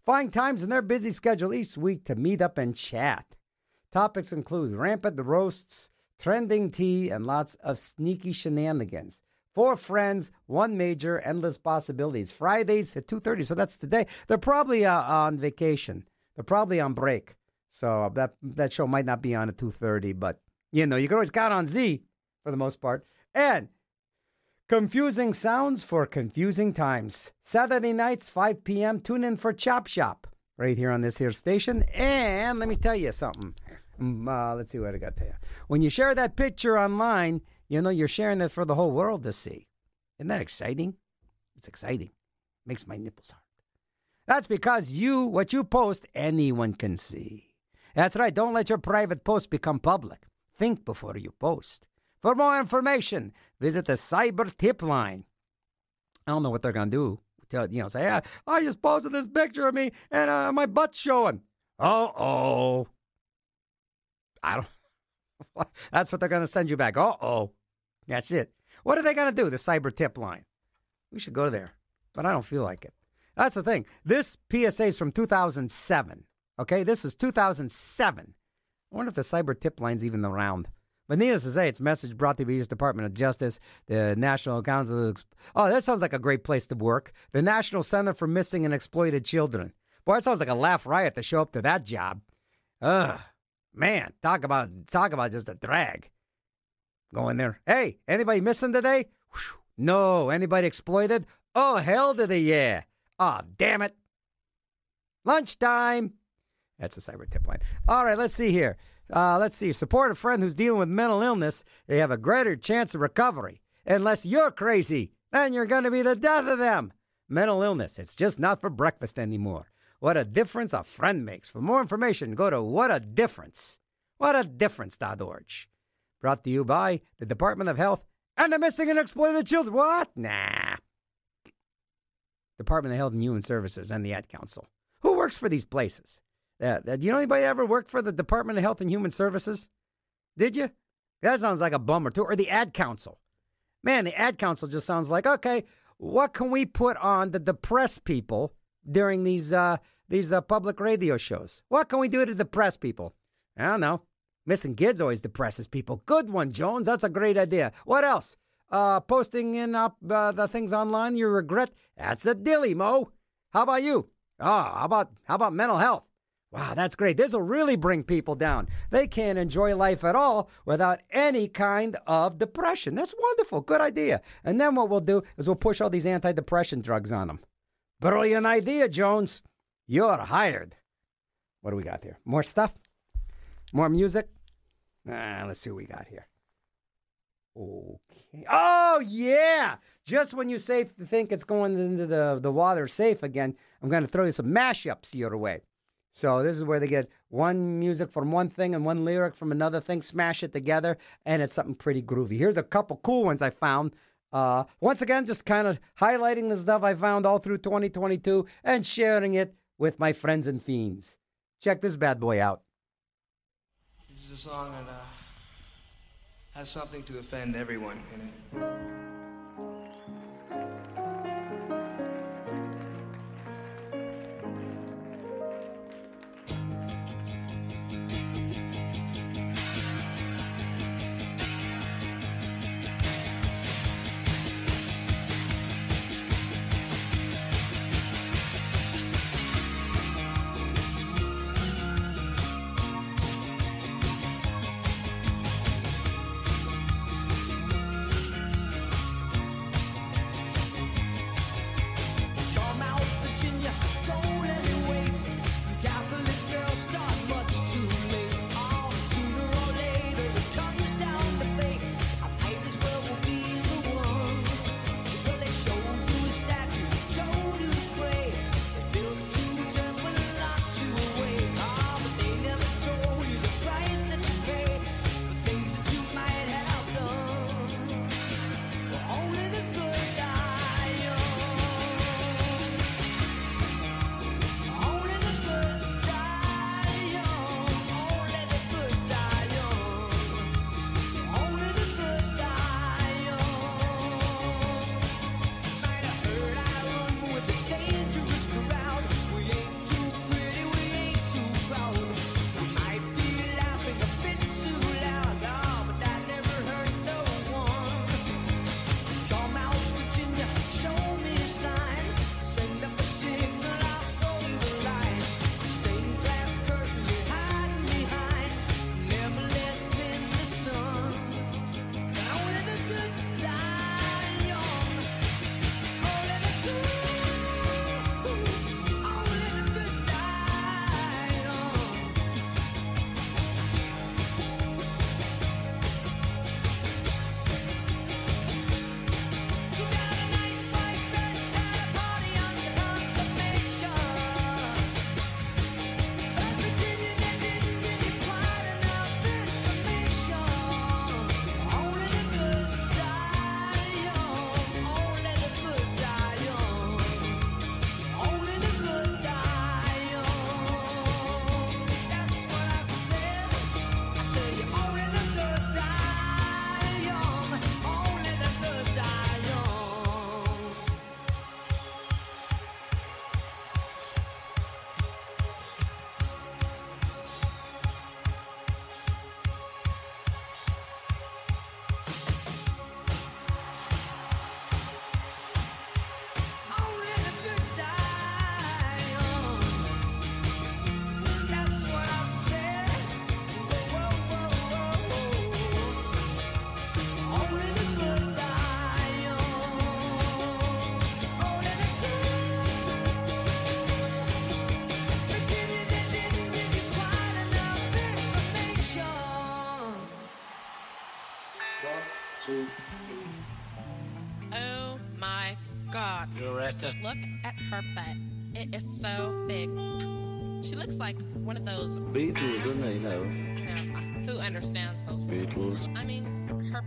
Find times in their busy schedule each week to meet up and chat. Topics include rampant roasts, trending tea, and lots of sneaky shenanigans. Four friends, one major, endless possibilities. Fridays at 2.30, so that's today. They're probably uh, on vacation. They're probably on break. So uh, that, that show might not be on at 2.30, but, you know, you can always count on Z for the most part. And confusing sounds for confusing times. Saturday nights, 5 p.m., tune in for Chop Shop right here on this here station. And let me tell you something. Mm, Uh, let's see what I got there. When you share that picture online, you know, you're sharing it for the whole world to see. Isn't that exciting? It's exciting. Makes my nipples hard. That's because you, what you post, anyone can see. That's right. Don't let your private post become public. Think before you post. For more information, visit the Cyber Tip Line. I don't know what they're gonna do. Tell- You know, say, yeah, I just posted this picture of me and uh, my butt's showing. Oh, oh. I don't. That's what they're gonna send you back. Uh oh. That's it. What are they gonna do? The Cyber Tip Line. We should go there, but I don't feel like it. That's the thing. This PSA is from 2007. Okay, this is 2007. I wonder if the cyber tip line's even around. But needless to say, it's message brought to the U.S. Department of Justice, the National Council. Of, oh, that sounds like a great place to work. The National Center for Missing and Exploited Children. Boy, it sounds like a laugh riot to show up to that job. Ugh, man, talk about talk about just a drag. Go in there. Hey, anybody missing today? Whew. No. Anybody exploited? Oh, hell to the yeah. Oh, damn it. Lunchtime. That's a cyber tip line. All right, let's see here. Uh, let's see. Support a friend who's dealing with mental illness. They have a greater chance of recovery. Unless you're crazy, then you're going to be the death of them. Mental illness. It's just not for breakfast anymore. What a difference a friend makes. For more information, go to What a Difference. What a Difference.org. Brought to you by the Department of Health and the Missing and Exploited Children. What? Nah. Department of Health and Human Services and the Ad Council. Who works for these places? Uh, uh, do you know anybody ever worked for the Department of Health and Human Services? Did you? That sounds like a bummer too. Or the Ad Council. Man, the Ad Council just sounds like okay. What can we put on to depress people during these uh, these uh, public radio shows? What can we do to depress people? I don't know. Missing kids always depresses people. Good one, Jones. That's a great idea. What else? Uh, posting in up uh, the things online you regret. That's a dilly, Mo. How about you? Oh, how about how about mental health? Wow, that's great. This will really bring people down. They can't enjoy life at all without any kind of depression. That's wonderful. Good idea. And then what we'll do is we'll push all these antidepressant drugs on them. Brilliant idea, Jones. You're hired. What do we got here? More stuff? More music? Ah, let's see what we got here. Okay. Oh, yeah. Just when you safe think it's going into the, the water safe again, I'm going to throw you some mashups your way. So this is where they get one music from one thing and one lyric from another thing, smash it together, and it's something pretty groovy. Here's a couple cool ones I found. Uh, once again, just kind of highlighting the stuff I found all through 2022 and sharing it with my friends and fiends. Check this bad boy out. This is a song that uh, has something to offend everyone in it. one of those Beatles, isn't it? You know. Know who understands those Beatles? I mean, her.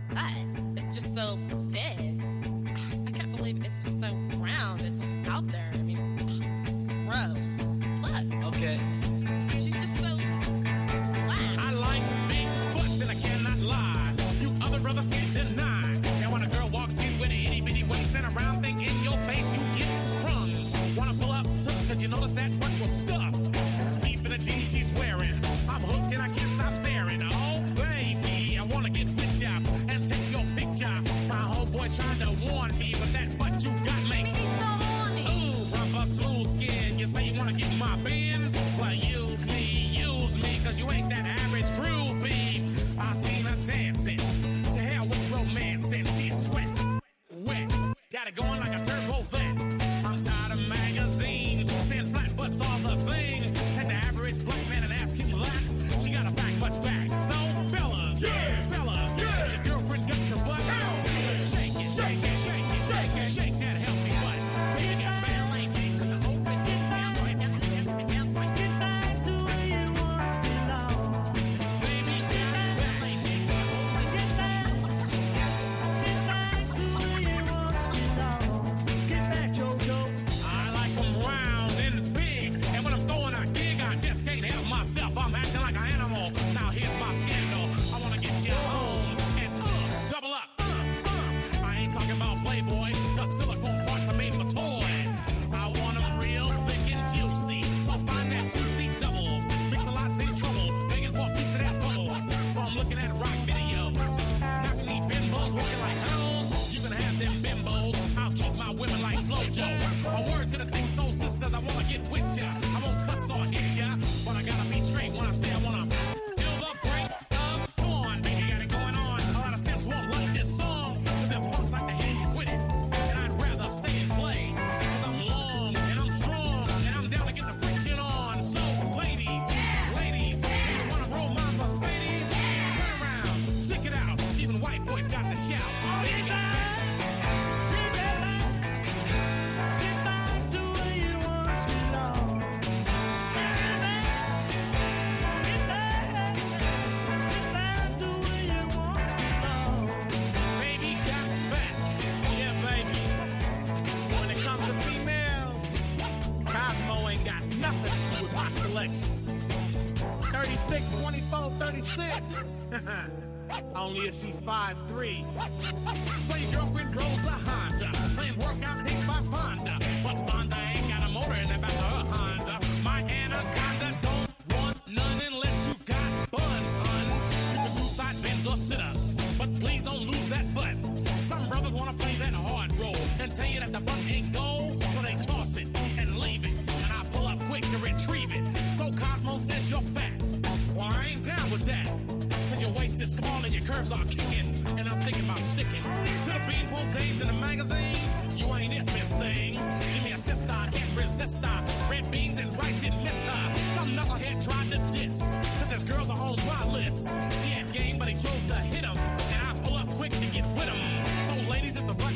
5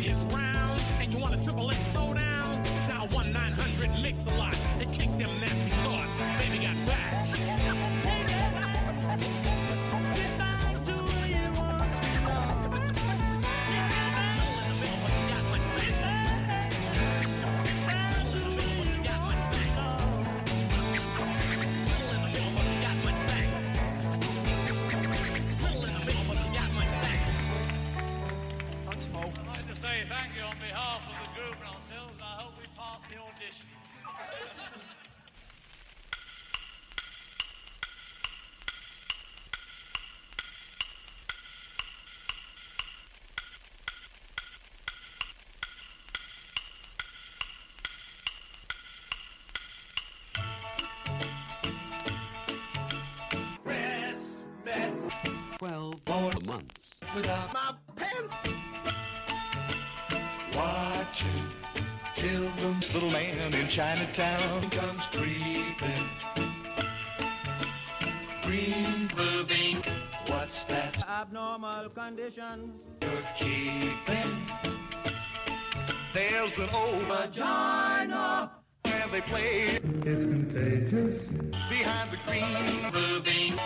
is round and you want a triple X throwdown, dial 1 900 Mix a Lot. without my pants. Watching till the little man in Chinatown comes creeping. Green moving. What's that? Abnormal condition. You're keeping. There's an old vagina. And they play. It's contagious. Behind the green moving.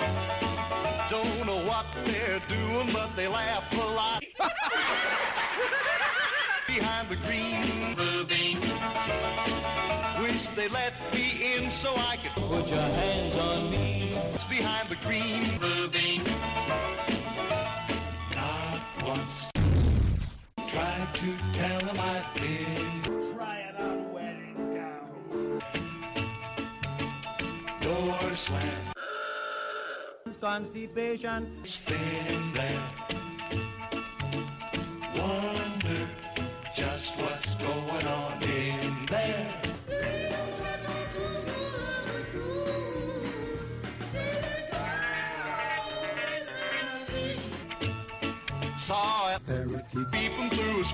Don't know what they're doing, but they laugh a lot. Behind the green moving. Wish they let me in so I could put your hands on me. It's behind the green moving. Not once. Tried to tell them I've been Trying on wedding slam. Constipation. Standing there. Wonder just what's going on in there. Saw it peeping through a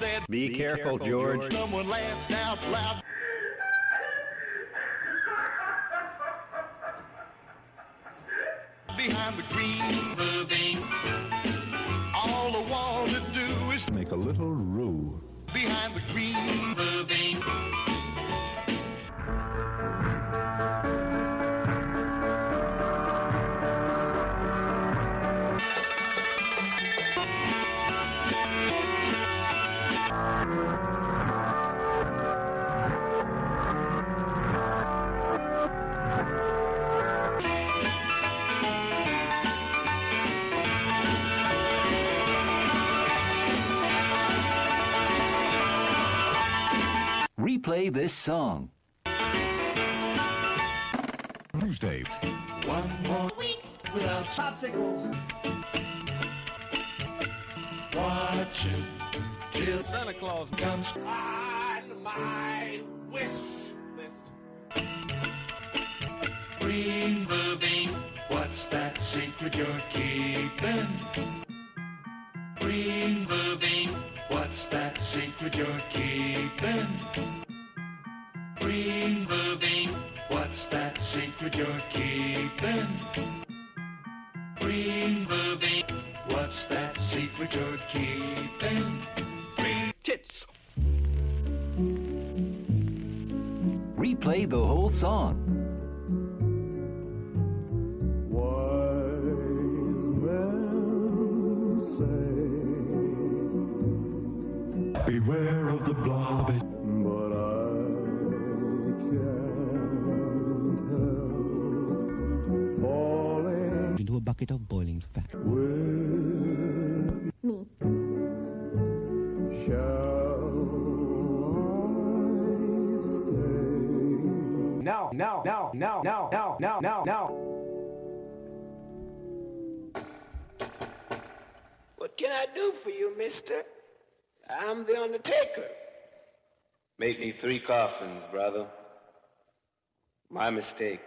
said, Be careful, George. Someone laughed out loud. Behind the green moving. All I want to do is Make a little roux. behind the green moving. Replay this song. Tuesday. One more week without Popsicles. watching till Santa Claus comes. On my wish list. Green moving. What's that secret you're keeping? Green moving. What's that secret you're keeping? Green moving. What's that secret you're keeping? Green moving. What's that secret you're keeping? Green tits. Replay the whole song. Beware of the blob. Bucket of boiling fat. with Me. shall I stay? No, no, no, no, no, no, no, no, no. What can I do for you, mister? I'm the Undertaker. Make me three coffins, brother. My mistake.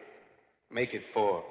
Make it four.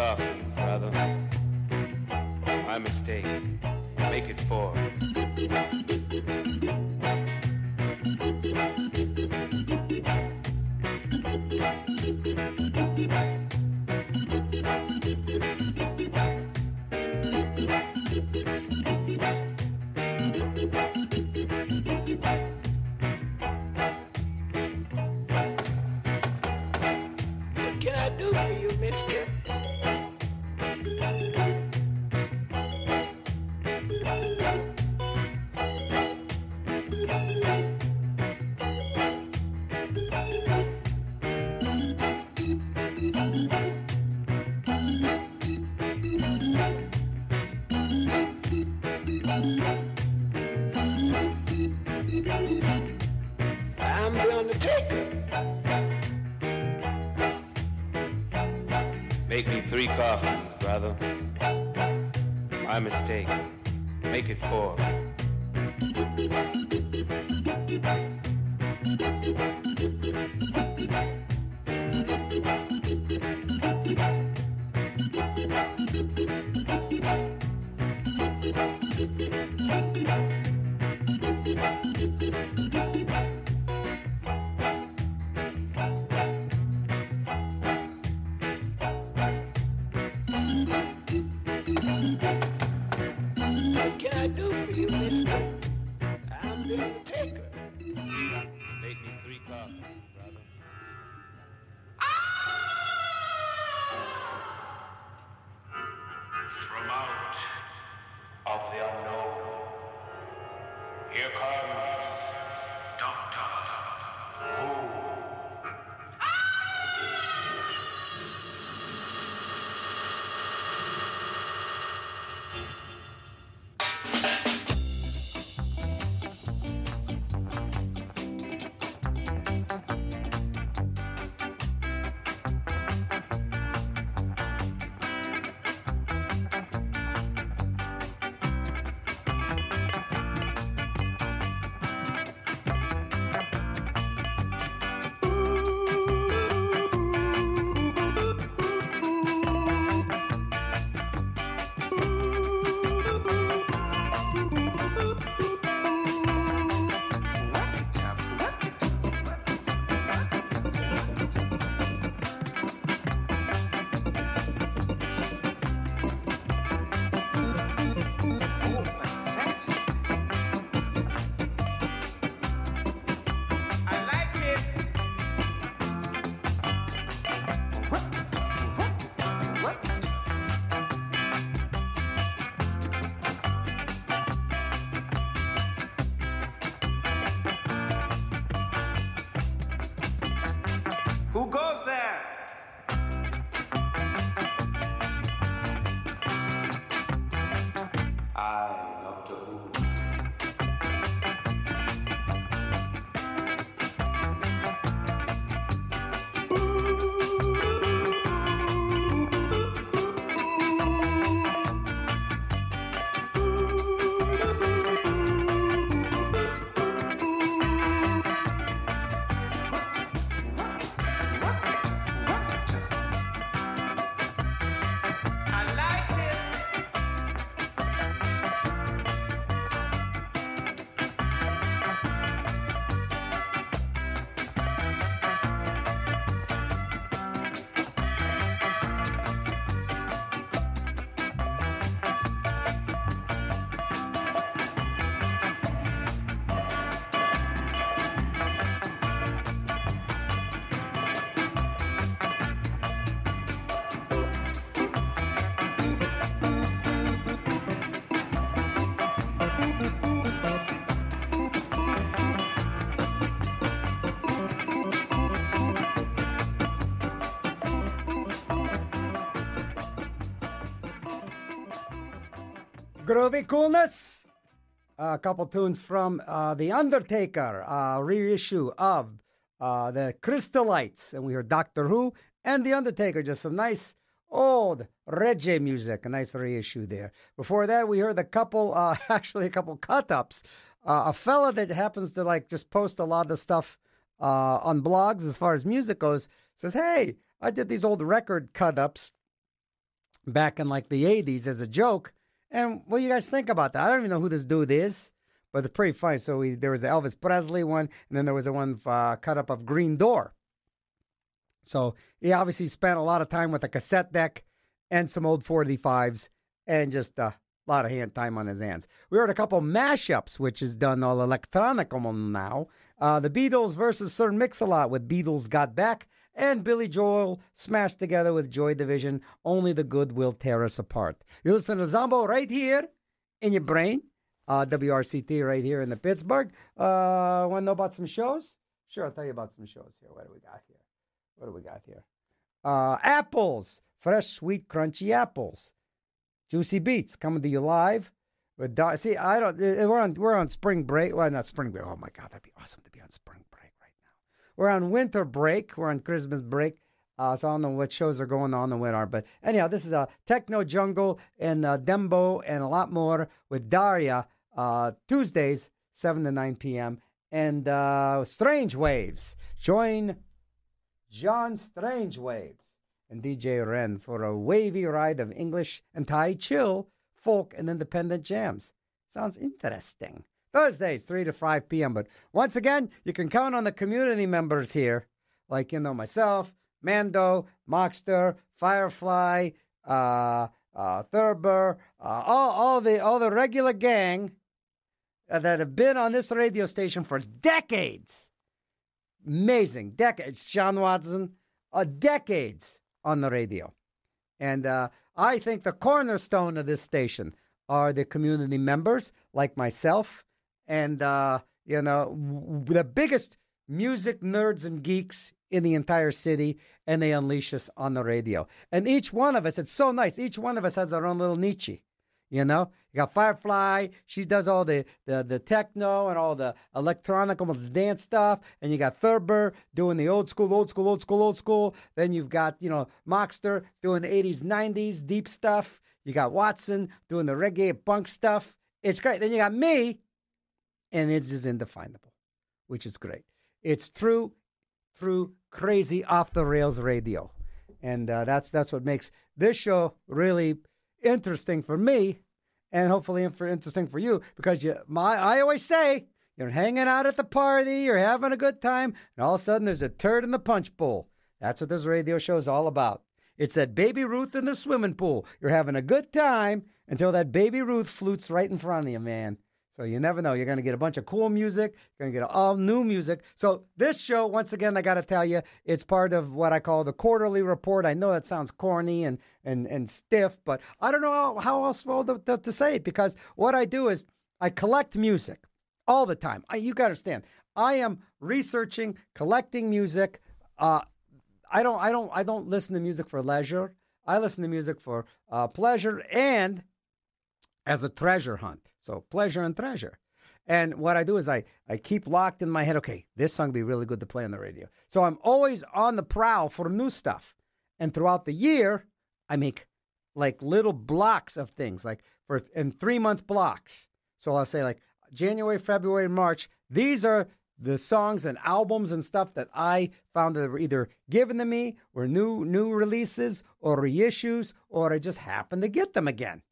Coffins, brother. My mistake. Brother. My mistake. Make it four. Groovy coolness. a couple tunes from uh, The Undertaker, uh, reissue of uh, The Crystalites. And we heard Doctor Who and The Undertaker, just some nice old reggae music, a nice reissue there. Before that, we heard a couple, uh, actually, a couple cut ups. Uh, a fella that happens to like just post a lot of stuff uh, on blogs as far as music goes says, Hey, I did these old record cut ups back in like the 80s as a joke. And what do you guys think about that? I don't even know who this dude is, but it's pretty funny. So we, there was the Elvis Presley one, and then there was the one uh, cut up of Green Door. So he obviously spent a lot of time with a cassette deck and some old 45s and just a lot of hand time on his hands. We heard a couple mashups, which is done all electronic now. Uh, the Beatles versus Sir Mix-a-Lot with Beatles Got Back and Billy Joel smashed together with Joy Division. Only the good will tear us apart. You listen to Zombo right here in your brain. Uh, WRCT right here in the Pittsburgh. Uh, Want to know about some shows? Sure, I'll tell you about some shows here. What do we got here? What do we got here? Uh, apples, fresh, sweet, crunchy apples. Juicy Beats coming to you live. With See, I don't. uh, We're on. We're on spring break. Well, not spring break. Oh my God, that'd be awesome to be on spring. We're on winter break. We're on Christmas break. Uh, so I don't know what shows are going on what are. But anyhow, this is a techno jungle and uh, Dembo and a lot more with Daria uh, Tuesdays, seven to nine p.m. And uh, Strange Waves. Join John Strange Waves and DJ Ren for a wavy ride of English and Thai chill, folk, and independent jams. Sounds interesting. Thursdays, 3 to 5 p.m. But once again, you can count on the community members here, like, you know, myself, Mando, Mockster, Firefly, uh, uh, Thurber, uh, all, all, the, all the regular gang uh, that have been on this radio station for decades amazing decades. Sean Watson, uh, decades on the radio, and uh, I think the cornerstone of this station are the community members like myself, and uh, you know w- the biggest music nerds and geeks in the entire city, and they unleash us on the radio. And each one of us, it's so nice. Each one of us has their own little niche. You know, you got Firefly. She does all the, the, the techno and all the electronic, all the dance stuff. And you got Thurber doing the old school, old school, old school, old school. Then you've got, you know, Mockster doing the 80s, 90s, deep stuff. You got Watson doing the reggae punk stuff. It's great. Then you got me, and it's just indefinable, which is great. It's true, true, crazy off the rails radio. And uh, that's that's what makes this show really interesting for me and hopefully interesting for you because you my I always say you're hanging out at the party, you're having a good time, and all of a sudden there's a turd in the punch bowl. That's what this radio show is all about. It's that baby Ruth in the swimming pool. You're having a good time until that baby Ruth flutes right in front of you, man. So you never know. You're going to get a bunch of cool music. You're going to get all new music. So this show, once again, I got to tell you, it's part of what I call the quarterly report. I know that sounds corny and and and stiff, but I don't know how, else well to, to, to say it because what I do is I collect music all the time. I, you got to understand. I am researching, collecting music. Uh, I don't, I don't, I don't listen to music for leisure. I listen to music for uh, pleasure and as a treasure hunt. So pleasure and treasure. And what I do is I, I keep locked in my head, okay, this song would be really good to play on the radio. So I'm always on the prowl for new stuff. And throughout the year, I make like little blocks of things, like for in three month blocks. So I'll say like January, February, March. These are the songs and albums and stuff that I found that were either given to me, or new new releases, or reissues, or I just happened to get them again.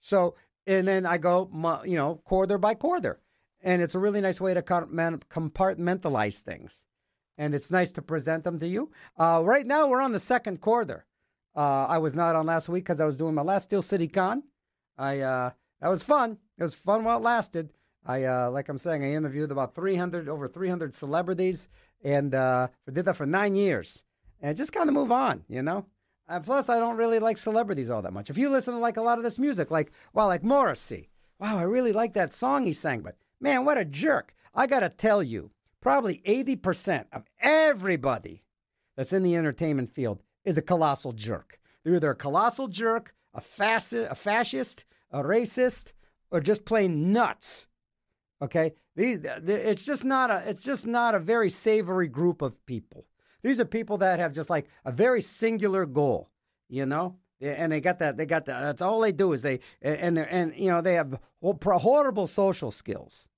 So and then I go, you know, quarter by quarter, and it's a really nice way to compartmentalize things, and it's nice to present them to you. Uh, right now, we're on the second quarter. Uh, I was not on last week because I was doing my last Steel City Con. I uh, that was fun. It was fun while it lasted. I uh, like I'm saying, I interviewed about 300 over 300 celebrities, and uh, did that for nine years, and just kind of move on, you know. And plus, I don't really like celebrities all that much. If you listen to like a lot of this music, like wow, like Morrissey, wow, I really like that song he sang, but man, what a jerk! I gotta tell you, probably 80% of everybody that's in the entertainment field is a colossal jerk. They're either a colossal jerk, a, a fascist, a racist, or just plain nuts. Okay, These, it's just not a it's just not a very savory group of people. These are people that have just like a very singular goal, you know, and they got that they got that. That's all they do is they and they and you know they have horrible social skills,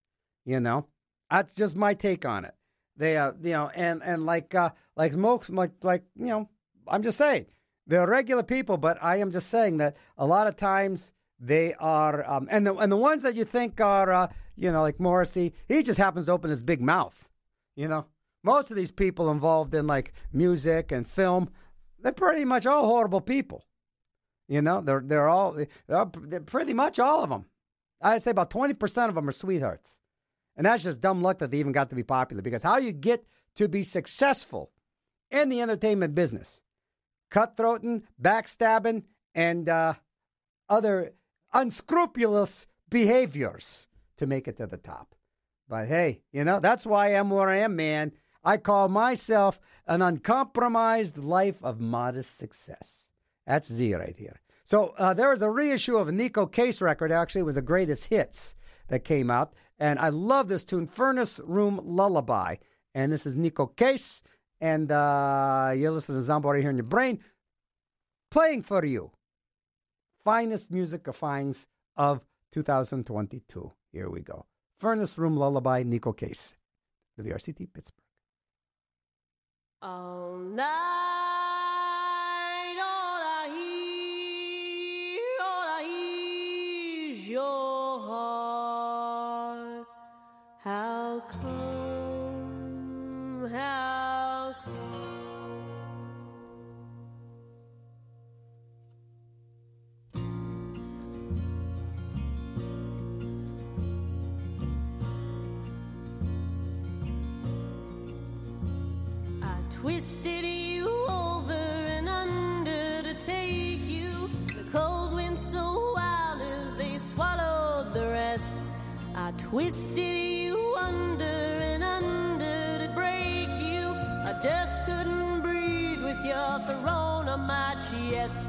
you know. That's just my take on it. They uh you know and and like uh like most like like you know I'm just saying they're regular people, but I am just saying that a lot of times they are, um, and the and the ones that you think are, uh, you know, like Morrissey, he just happens to open his big mouth. You know, most of these people involved in like music and film, they're pretty much all horrible people. You know, they're they're all they're, they're pretty much all of them. I'd say about twenty percent of them are sweethearts, and that's just dumb luck that they even got to be popular. Because how you get to be successful in the entertainment business. Cutthroating, backstabbing, and uh, other unscrupulous behaviors to make it to the top. But hey, you know, that's why I am where I am, man. I call myself an uncompromised life of modest success. That's Z right here. So uh, there was a reissue of a Neko Case record. Actually, it was the greatest hits that came out, and I love this tune, "Furnace Room Lullaby." And this is Neko Case, and uh, you listen to Zombo right here in your brain, playing for you. Finest music of finds of 2022. Here we go. Furnace Room Lullaby, Neko Case, WRCT Pittsburgh. All night, all I hear, all I hear is your heart. How come,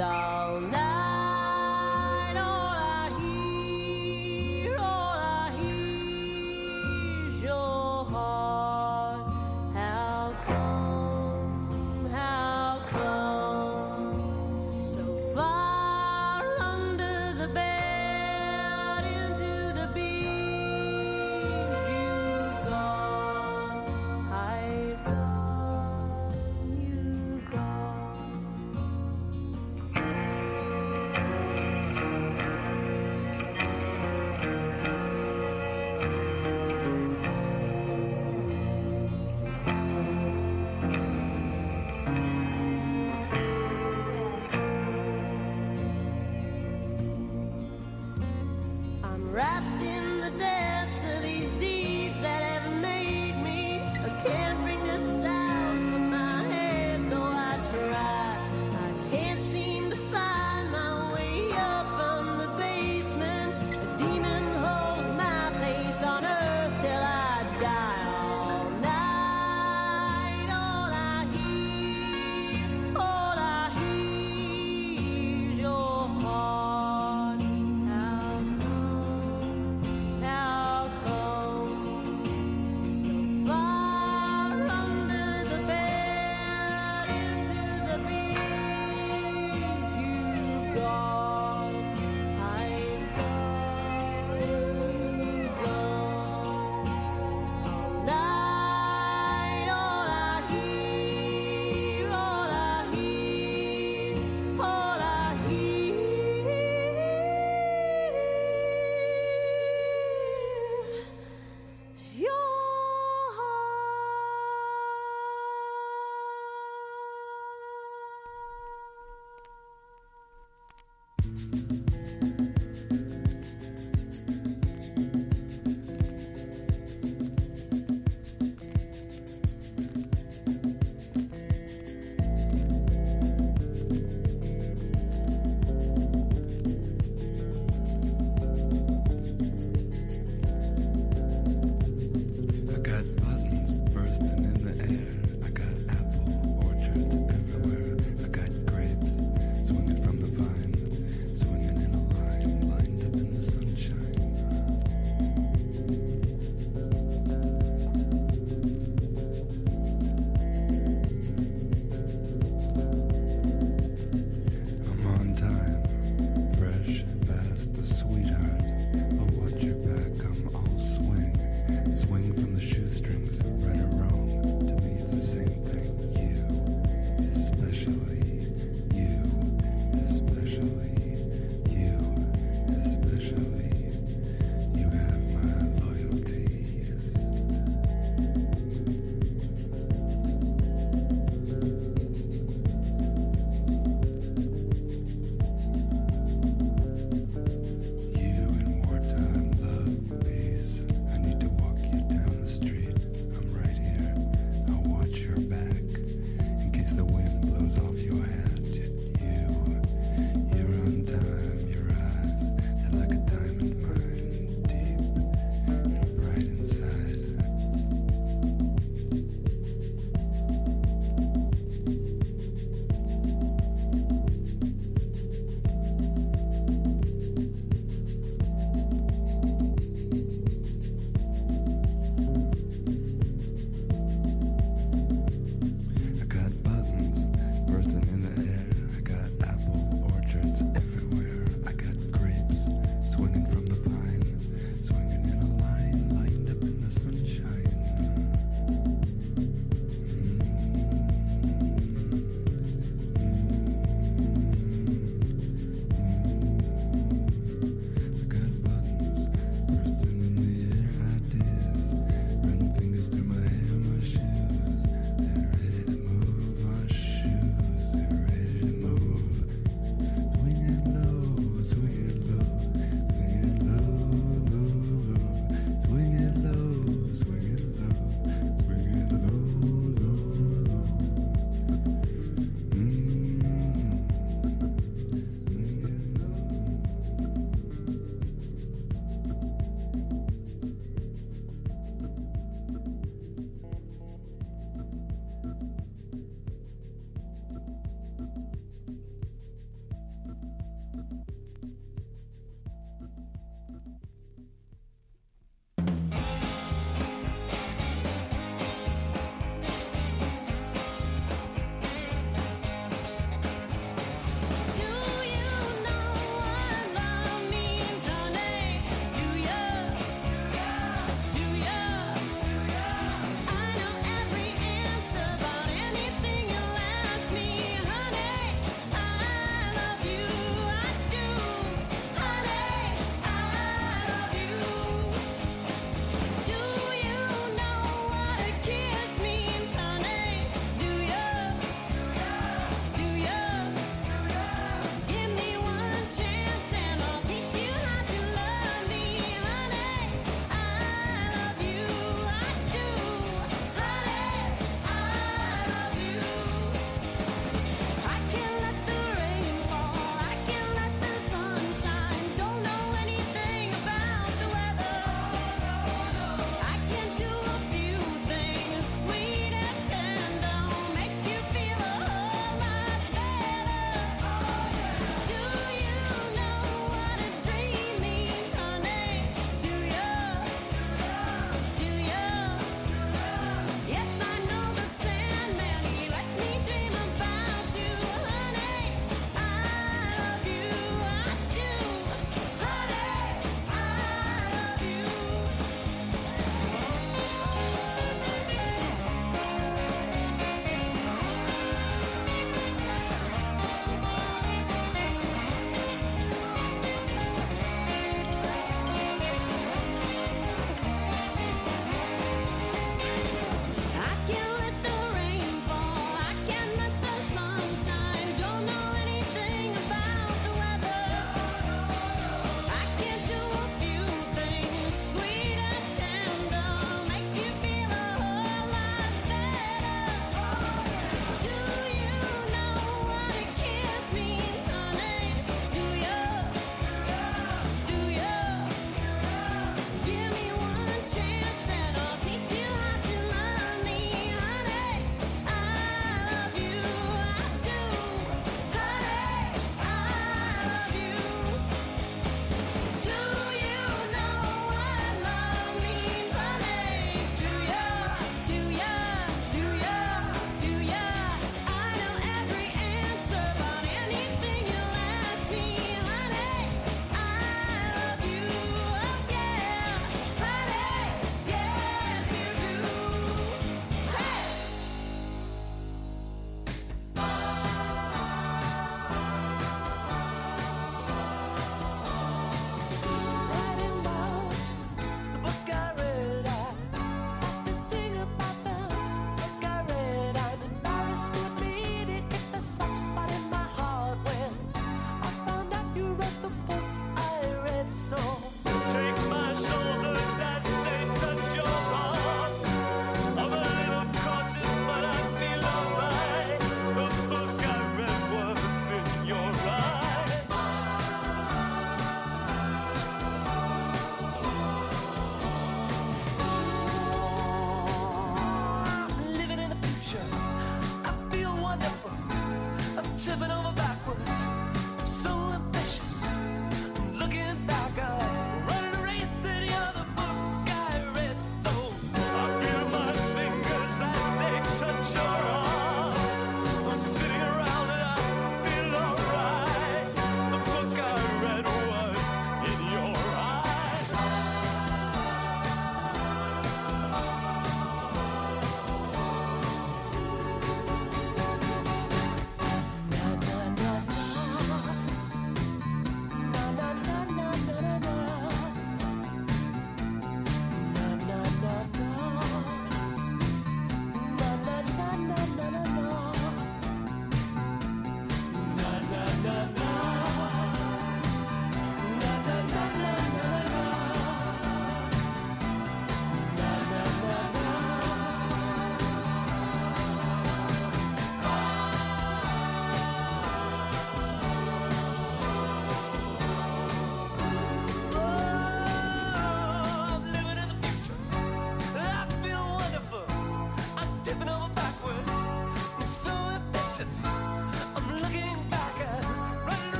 chest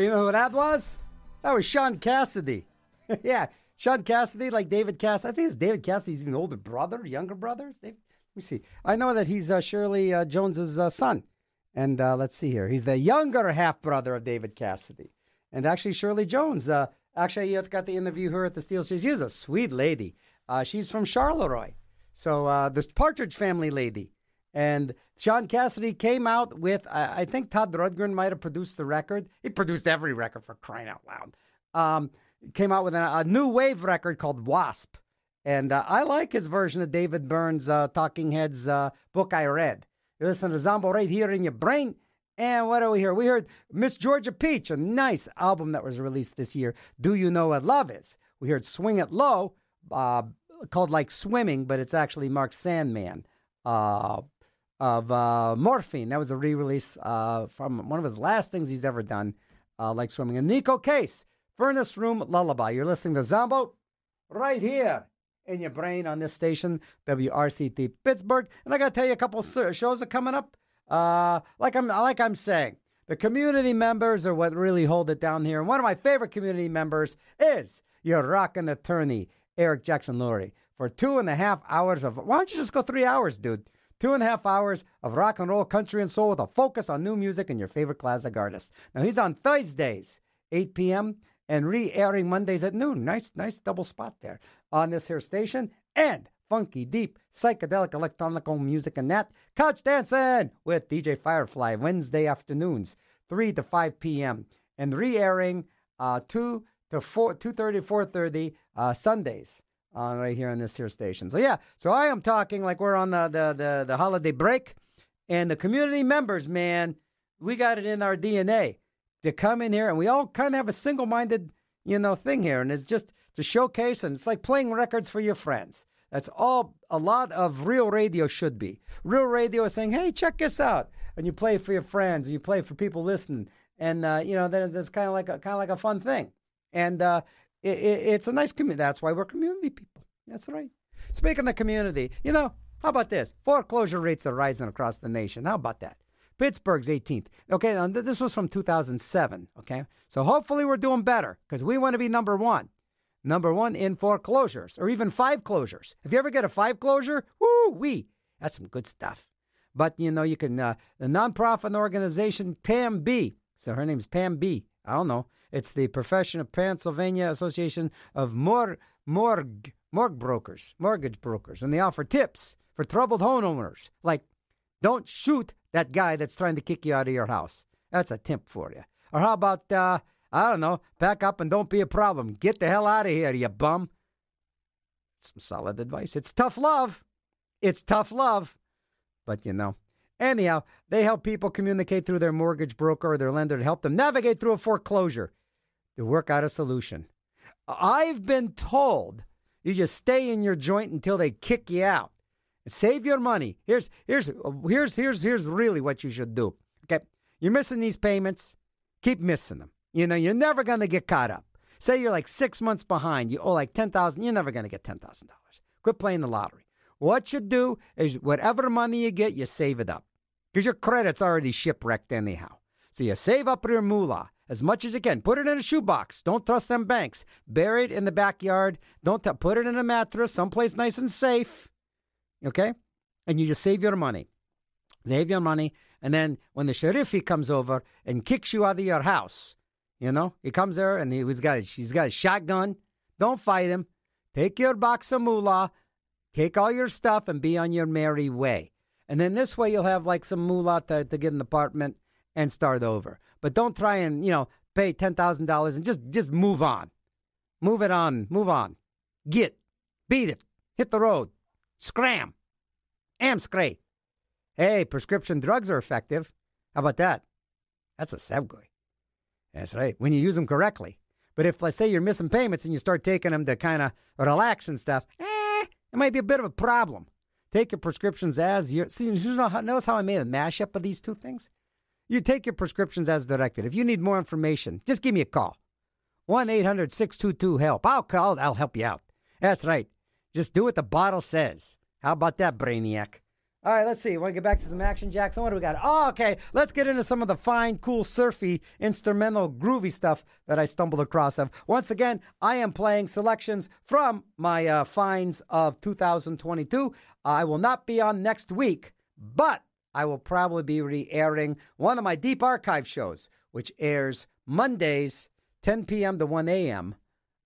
You know who that was? That was Shaun Cassidy. yeah, Shaun Cassidy, like David Cassidy. I think it's David Cassidy's even older brother, younger brother. Let me see. I know that he's uh, Shirley uh, Jones's uh, son, and uh, let's see here. He's the younger half brother of David Cassidy, and actually Shirley Jones. Uh, actually, have got to interview her at the Steel. She's a sweet lady. Uh, she's from Charleroi, so the Partridge Family lady. And Shaun Cassidy came out with, I think Todd Rundgren might have produced the record. He produced every record for crying out loud. Um, came out with a, a new wave record called Wasp. And uh, I like his version of David Byrne's uh, Talking Heads uh, book I read. You listen to Zombo right here in your brain. And what do we hear? We heard Miss Georgia Peach, a nice album that was released this year. Do You Know What Love Is? We heard Swing It Low, uh, called like Swimming, but it's actually Mark Sandman. Of uh, Morphine. That was a re release uh, from one of his last things he's ever done, uh, like swimming. And Neko Case, Furnace Room Lullaby. You're listening to Zombo right here in your brain on this station, WRCT Pittsburgh. And I got to tell you a couple shows are coming up. Uh, like I'm like I'm saying, the community members are what really hold it down here. And one of my favorite community members is your rockin' attorney, Eric Jackson Lurie, for two and a half hours of. Why don't you just go three hours, dude? Two and a half hours of rock and roll, country, and soul with a focus on new music and your favorite classic artists. Now he's on Thursdays, 8 p.m. and re-airing Mondays at noon. Nice, nice double spot there on this here station. And funky, deep, psychedelic, electronic music and that. Couch dancing with DJ Firefly Wednesday afternoons, 3 to 5 p.m. and re-airing uh, 2 to 4, 2.30, 4.30 uh, Sundays right here on this here station. So yeah, so I am talking like we're on the the the, the holiday break, and the community members, man, we got it in our DNA to come in here, and we all kind of have a single minded you know thing here, and it's just to showcase, and it's like playing records for your friends. That's all a lot of real radio should be. Real radio is saying, hey, check this out, and you play for your friends, and you play for people listening, and uh, you know then that's kind of like a kind of like a fun thing, and. uh it, it, it's a nice community. That's why we're community people. That's right. Speaking of community, you know, how about this? Foreclosure rates are rising across the nation. How about that? Pittsburgh's 18th. Okay, now this was from 2007. Okay, so hopefully we're doing better because we want to be number one. Number one in foreclosures or even five closures. If you ever get a five closure, woo wee, that's some good stuff. But you know, you can uh, the nonprofit organization Pam B. So her name's Pam B. I don't know. It's the Profession of Pennsylvania Association of Mor- Morg Morg Brokers, Mortgage Brokers, and they offer tips for troubled homeowners. Like, don't shoot that guy that's trying to kick you out of your house. That's a tip for you. Or how about, uh, I don't know, pack up and don't be a problem. Get the hell out of here, you bum. Some solid advice. It's tough love. It's tough love. But you know, anyhow, they help people communicate through their mortgage broker or their lender to help them navigate through a foreclosure to work out a solution. I've been told you just stay in your joint until they kick you out. Save your money. Here's here's here's here's here's really what you should do. Okay, you're missing these payments. Keep missing them. You know you're never gonna get caught up. Say you're like six months behind. You owe like ten thousand. You're never gonna get ten thousand dollars. Quit playing the lottery. What you do is whatever money you get, you save it up because your credit's already shipwrecked anyhow. So you save up your moolah as much as you can. Put it in a shoebox. Don't trust them banks. Bury it in the backyard. Don't put it in a mattress, someplace nice and safe. Okay, and you just save your money. Save your money, and then when the sheriffy comes over and kicks you out of your house, you know he comes there and he, he's got he's got a shotgun. Don't fight him. Take your box of moolah. Take all your stuff and be on your merry way. And then this way you'll have like some moolah to, to get an apartment and start over. But don't try and, you know, pay $10,000 and just, just move on. Move it on. Move on. Get. Beat it. Hit the road. Scram. Am. Hey, prescription drugs are effective. How about that? That's a Sevgoy. That's right. When you use them correctly. But if, let's say, you're missing payments and you start taking them to kind of relax and stuff, eh, it might be a bit of a problem. Take your prescriptions as you see. You know notice how I made a mashup of these two things. You take your prescriptions as directed. If you need more information, just give me a call. 1 800 622 HELP. I'll call, I'll help you out. That's right. Just do what the bottle says. How about that, Brainiac? All right, let's see. Want to get back to some action, Jackson? What do we got? Oh, okay. Let's get into some of the fine, cool, surfy, instrumental, groovy stuff that I stumbled across. Of once again, I am playing selections from my uh, finds of 2022. I will not be on next week, but I will probably be re-airing one of my deep archive shows, which airs Mondays, 10 p.m. to 1 a.m.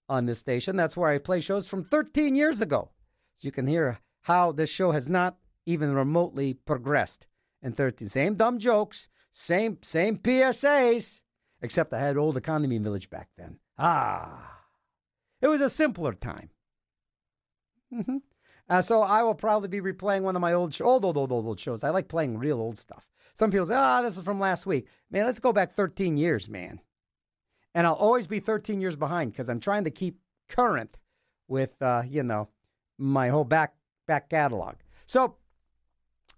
on this station. That's where I play shows from 13 years ago, so you can hear how this show has not even remotely progressed in 13. Same dumb jokes, same same PSAs, except I had old economy village back then. Ah, it was a simpler time. hmm Uh, so I will probably be replaying one of my old, old, old, old, old, old shows. I like playing real old stuff. Some people say, "Ah, this is from last week." Man, let's go back 13 years, man. And I'll always be 13 years behind because I'm trying to keep current with, uh, you know, my whole back back catalog. So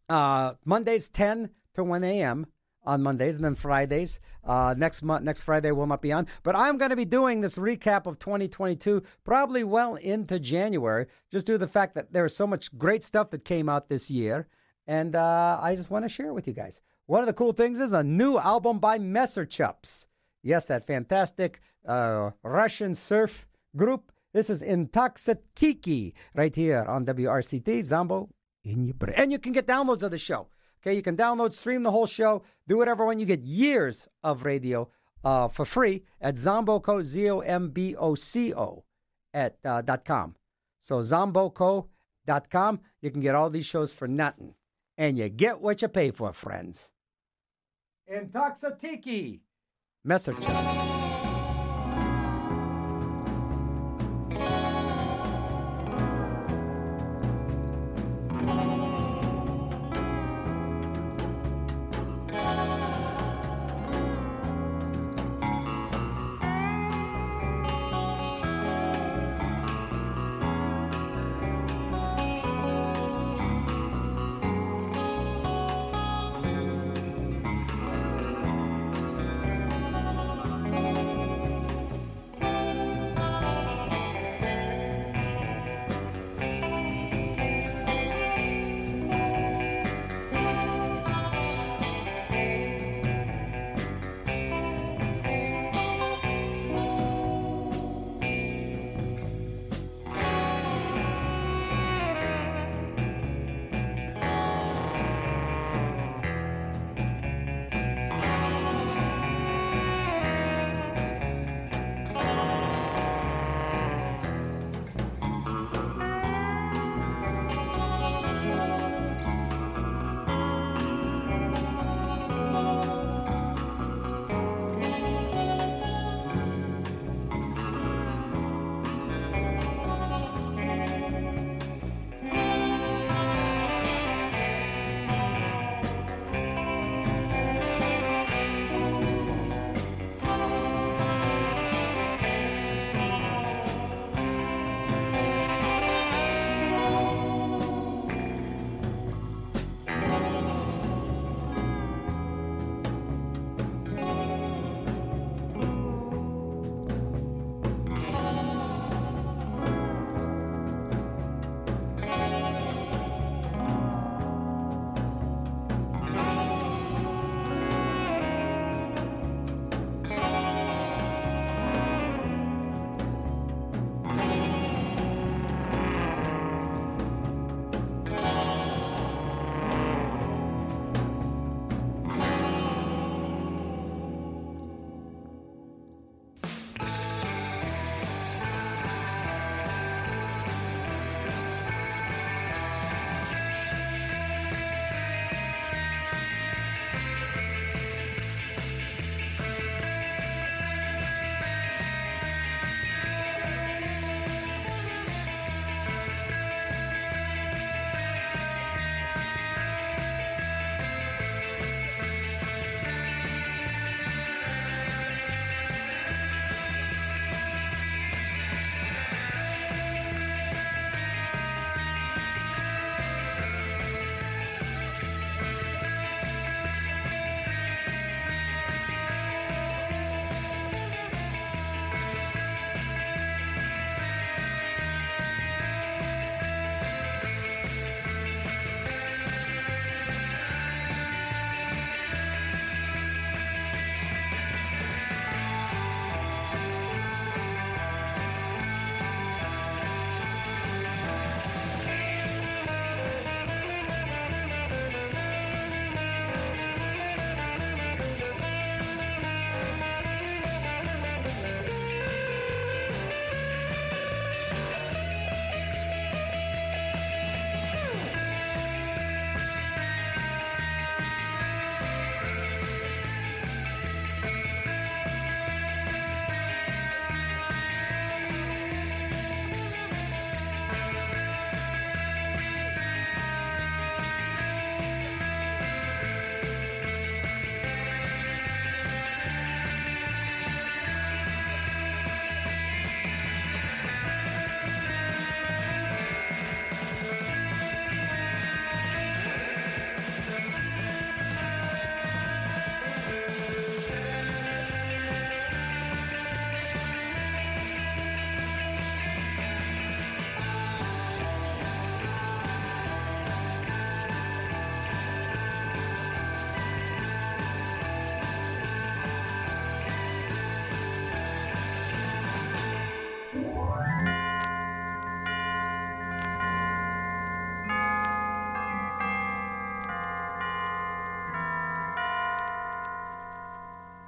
uh, Mondays 10 to 1 a.m. on Mondays, and then Fridays. Uh, next month, next Friday will not be on, but I'm going to be doing this recap of 2022 probably well into January, just due to the fact that there is so much great stuff that came out this year, and uh, I just want to share it with you guys. One of the cool things is a new album by Messer Chups. Yes, that fantastic uh, Russian surf group. This is Intoxitiki right here on WRCT Zombo in your brain. And you can get downloads of the show. Okay, you can download, stream the whole show, do whatever when you get years of radio uh, for free at Zomboco, Z O M B O C O, at uh, dot com. So Zomboco.com, you can get all these shows for nothing. And you get what you pay for, friends. Intoxitiki, Messer Chups.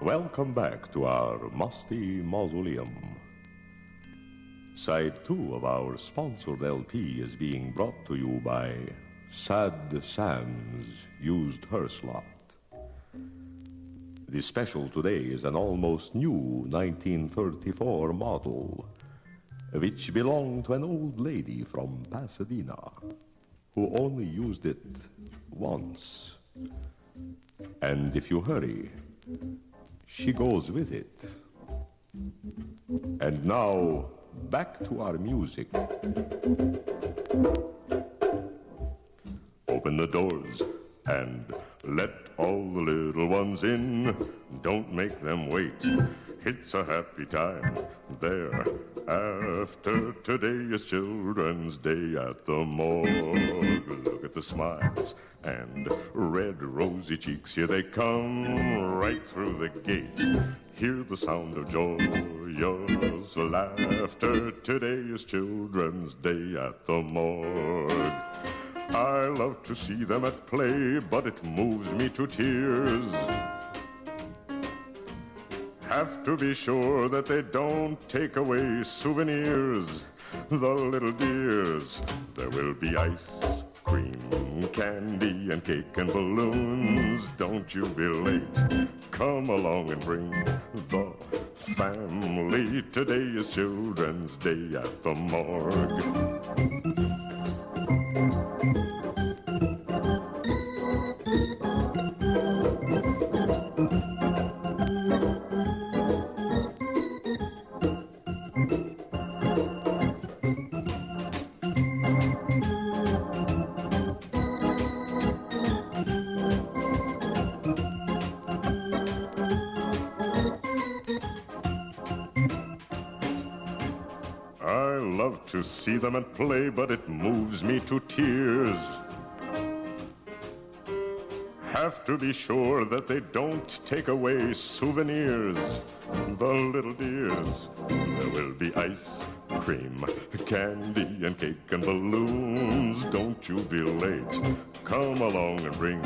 Welcome back to our musty mausoleum. Side two of our sponsored LP is being brought to you by Sad Sam's Used Hearse Lot. The special today is an almost new 1934 model, which belonged to an old lady from Pasadena who only used it once. And if you hurry, she goes with it. And now, back to our music. Open the doors and let all the little ones in. Don't make them wait. It's a happy time there. After today is Children's Day at the morgue. Look at the smiles and red rosy cheeks. Here they come right through the gate. Hear the sound of joyous laughter. Today is Children's Day at the morgue. I love to see them at play, but it moves me to tears. Have to be sure that they don't take away souvenirs. The little dears, there will be ice cream, candy, and cake and balloons. Don't you be late. Come along and bring the family. Today is Children's Day at the morgue. See them at play, but it moves me to tears. Have to be sure that they don't take away souvenirs. The little dears, there will be ice cream, candy, and cake and balloons. Don't you be late. Come along and bring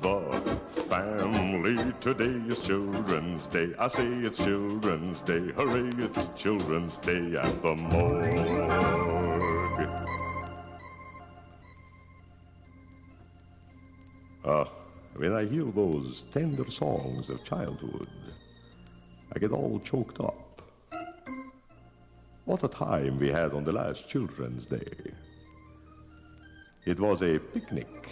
the family. Today is Children's Day. I say it's Children's Day. Hooray, it's Children's Day at the morgue. Ah, when I hear those tender songs of childhood, I get all choked up. What a time we had on the last Children's Day. It was a picnic.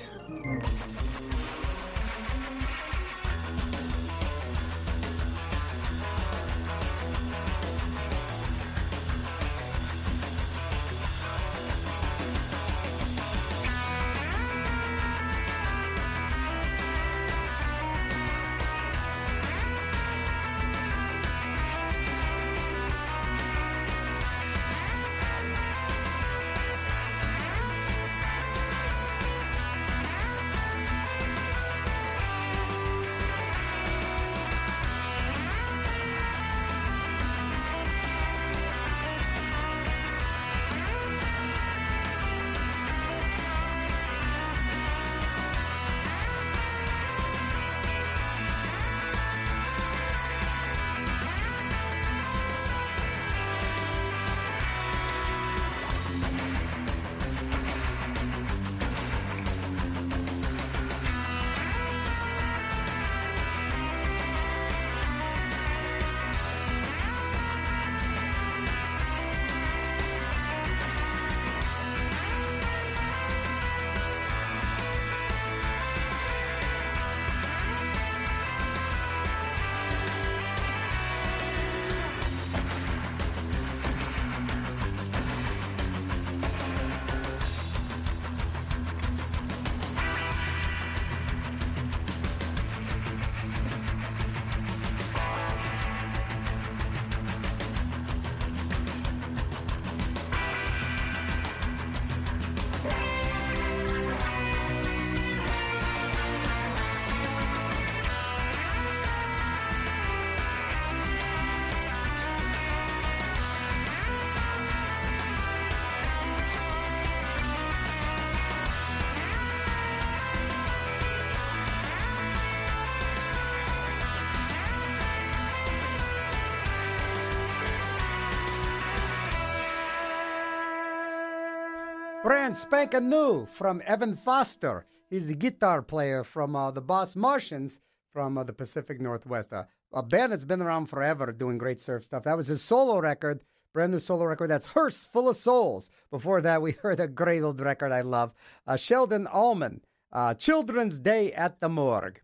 Brand spanking new from Evan Foster. He's the guitar player from uh, the Boss Martians from uh, the Pacific Northwest. Uh, a band that's been around forever doing great surf stuff. That was his solo record, brand new solo record. That's Hearse Full of Souls. Before that, we heard a great old record I love. Uh, Sheldon Allman, uh, Children's Day at the Morgue.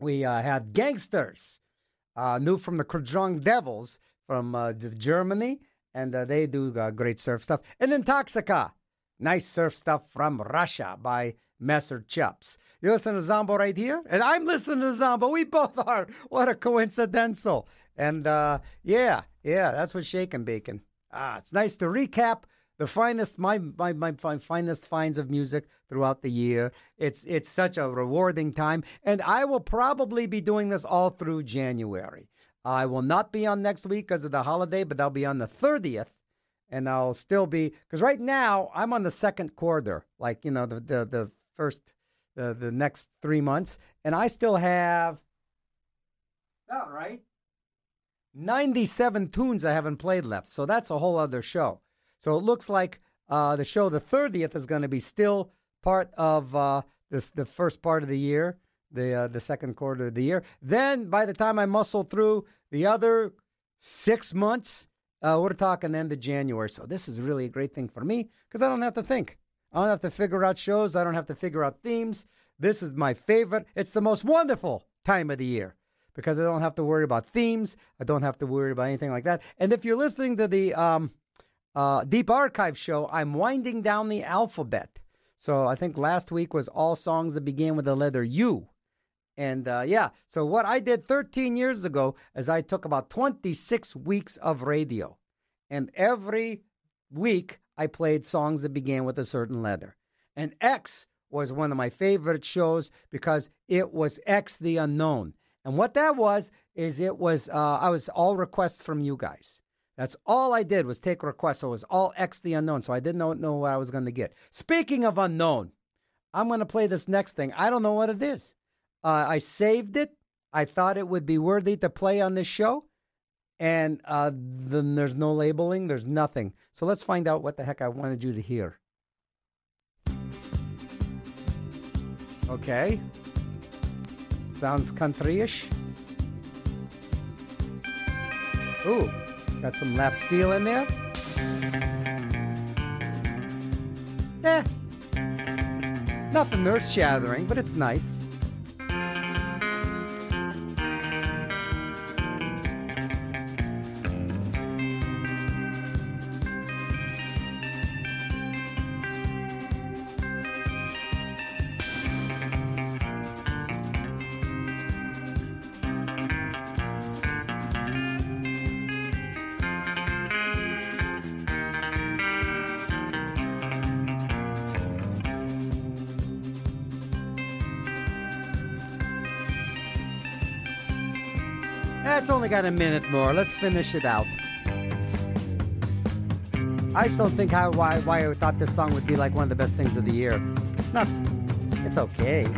We uh, had Gangsters, new from the Krajong Devils from Germany, and uh, they do uh, great surf stuff. And then Toxica, nice surf stuff from Russia by Messer Chups. You listen to Zombo right here, and I'm listening to Zombo. We both are. What a coincidental. And uh, yeah, yeah, that's what Shaking Bacon. Ah, it's nice to recap the finest my, my my fi- finest finds of music throughout the year. It's it's such a rewarding time, and I will probably be doing this all through January. I will not be on next week because of the holiday, but I'll be on the thirtieth, and I'll still be because right now I'm on the second quarter, like you know the the, the first the the next three months, and I still have. Not right. 97 tunes I haven't played left. So that's a whole other show. So it looks like uh, the show, the 30th, is going to be still part of uh, this the first part of the year, the uh, the second quarter of the year. Then by the time I muscle through the other six months, uh, we're talking end of January. So this is really a great thing for me because I don't have to think. I don't have to figure out shows. I don't have to figure out themes. This is my favorite. It's the most wonderful time of the year because I don't have to worry about themes. I don't have to worry about anything like that. And if you're listening to the um, uh, Deep Archive show, I'm winding down the alphabet. So I think last week was all songs that began with the letter U. And uh, yeah, so what I did 13 years ago is I took about 26 weeks of radio. And every week I played songs that began with a certain letter. And X was one of my favorite shows because it was X the Unknown. And what that was is it was uh, I was all requests from you guys. That's all I did was take requests. So it was all X the unknown. So I didn't know, know what I was going to get. Speaking of unknown, I'm going to play this next thing. I don't know what it is. Uh, I saved it. I thought it would be worthy to play on this show. And uh, then there's no labeling, there's nothing. So let's find out what the heck I wanted you to hear. Okay. Sounds country-ish. Ooh, got some lap steel in there. Eh. Nothing earth-shattering, but it's nice. Got a minute more. Let's finish it out. I just don't think how why why I thought this song would be like one of the best things of the year. It's not. It's okay.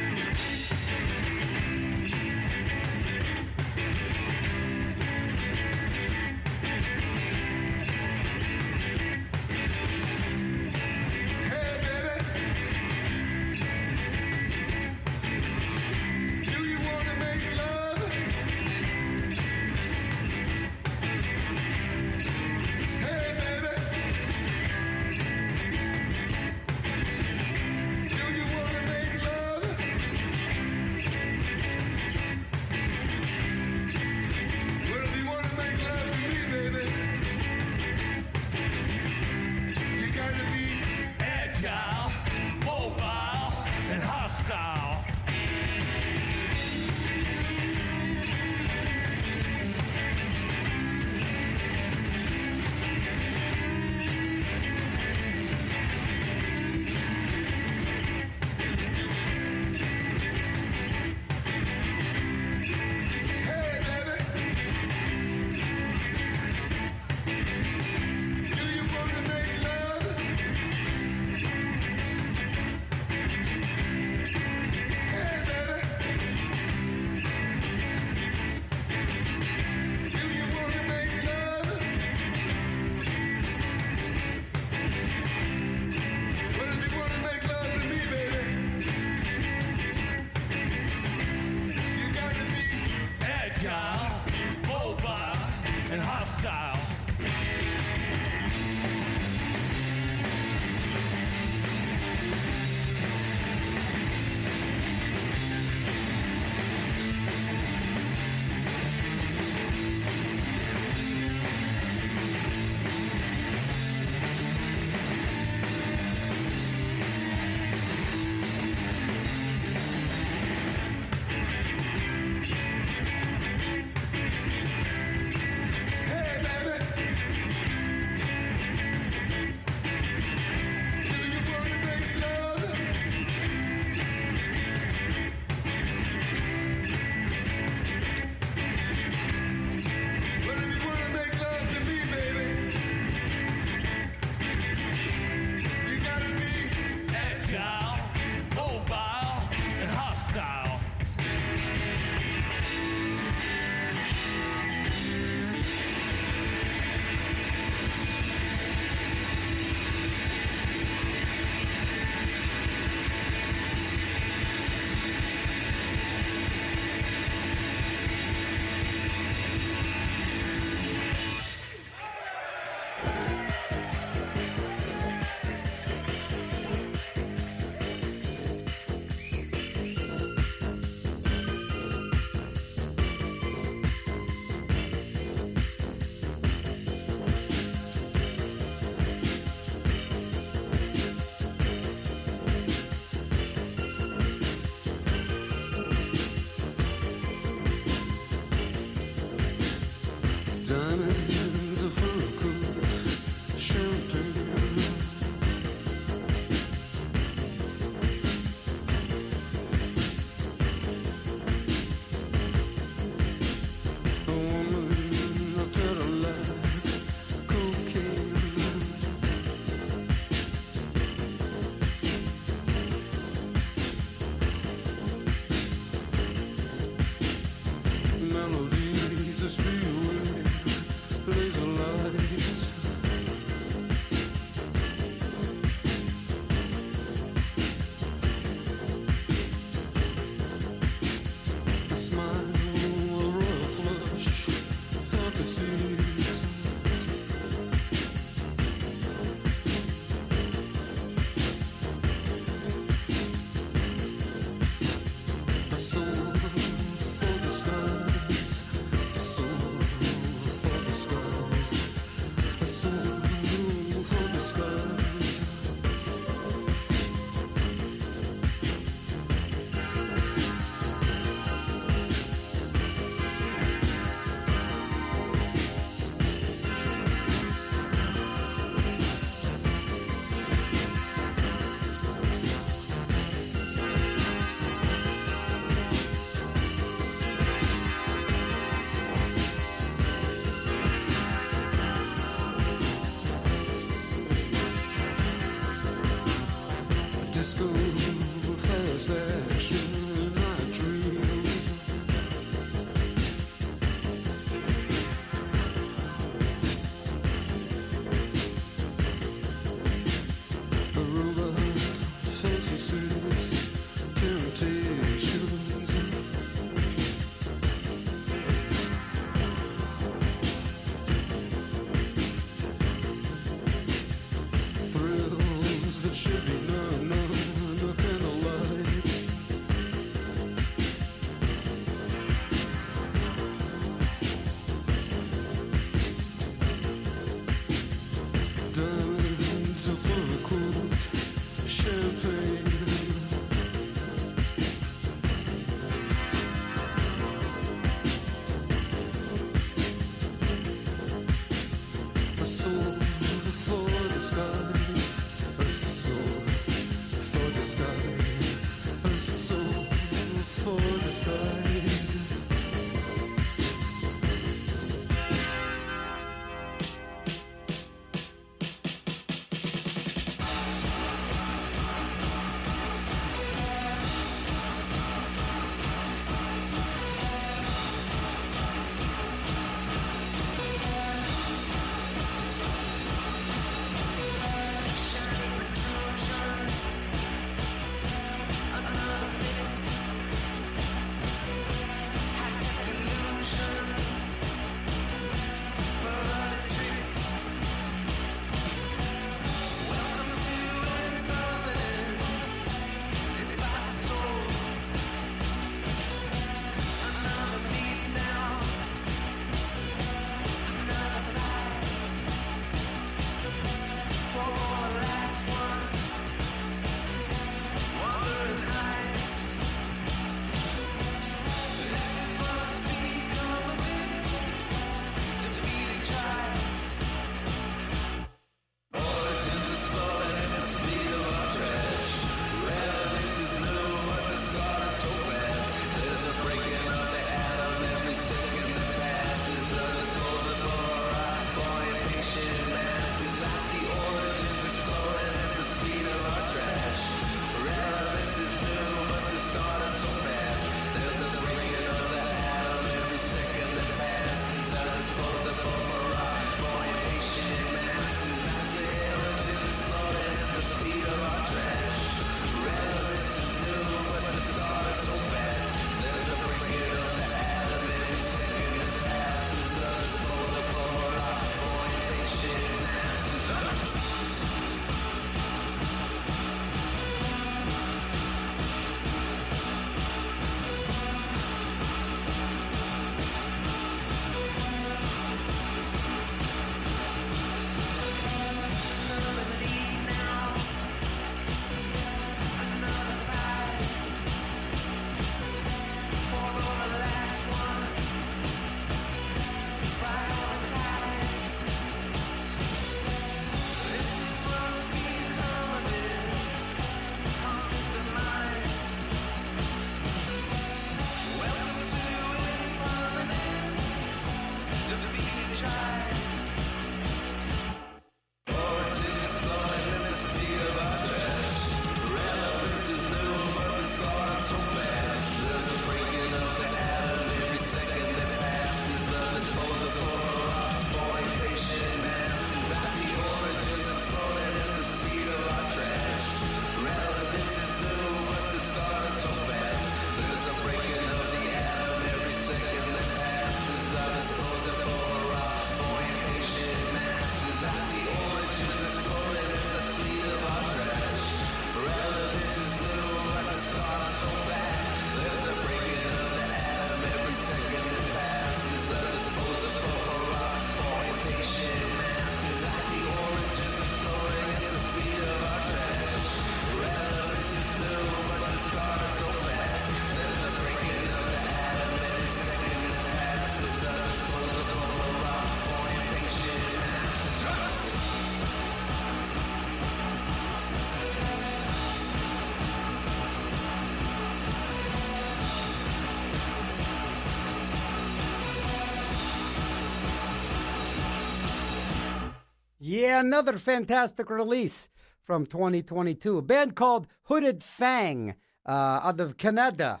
Another fantastic release from 2022. A band called Hooded Fang uh, out of Canada.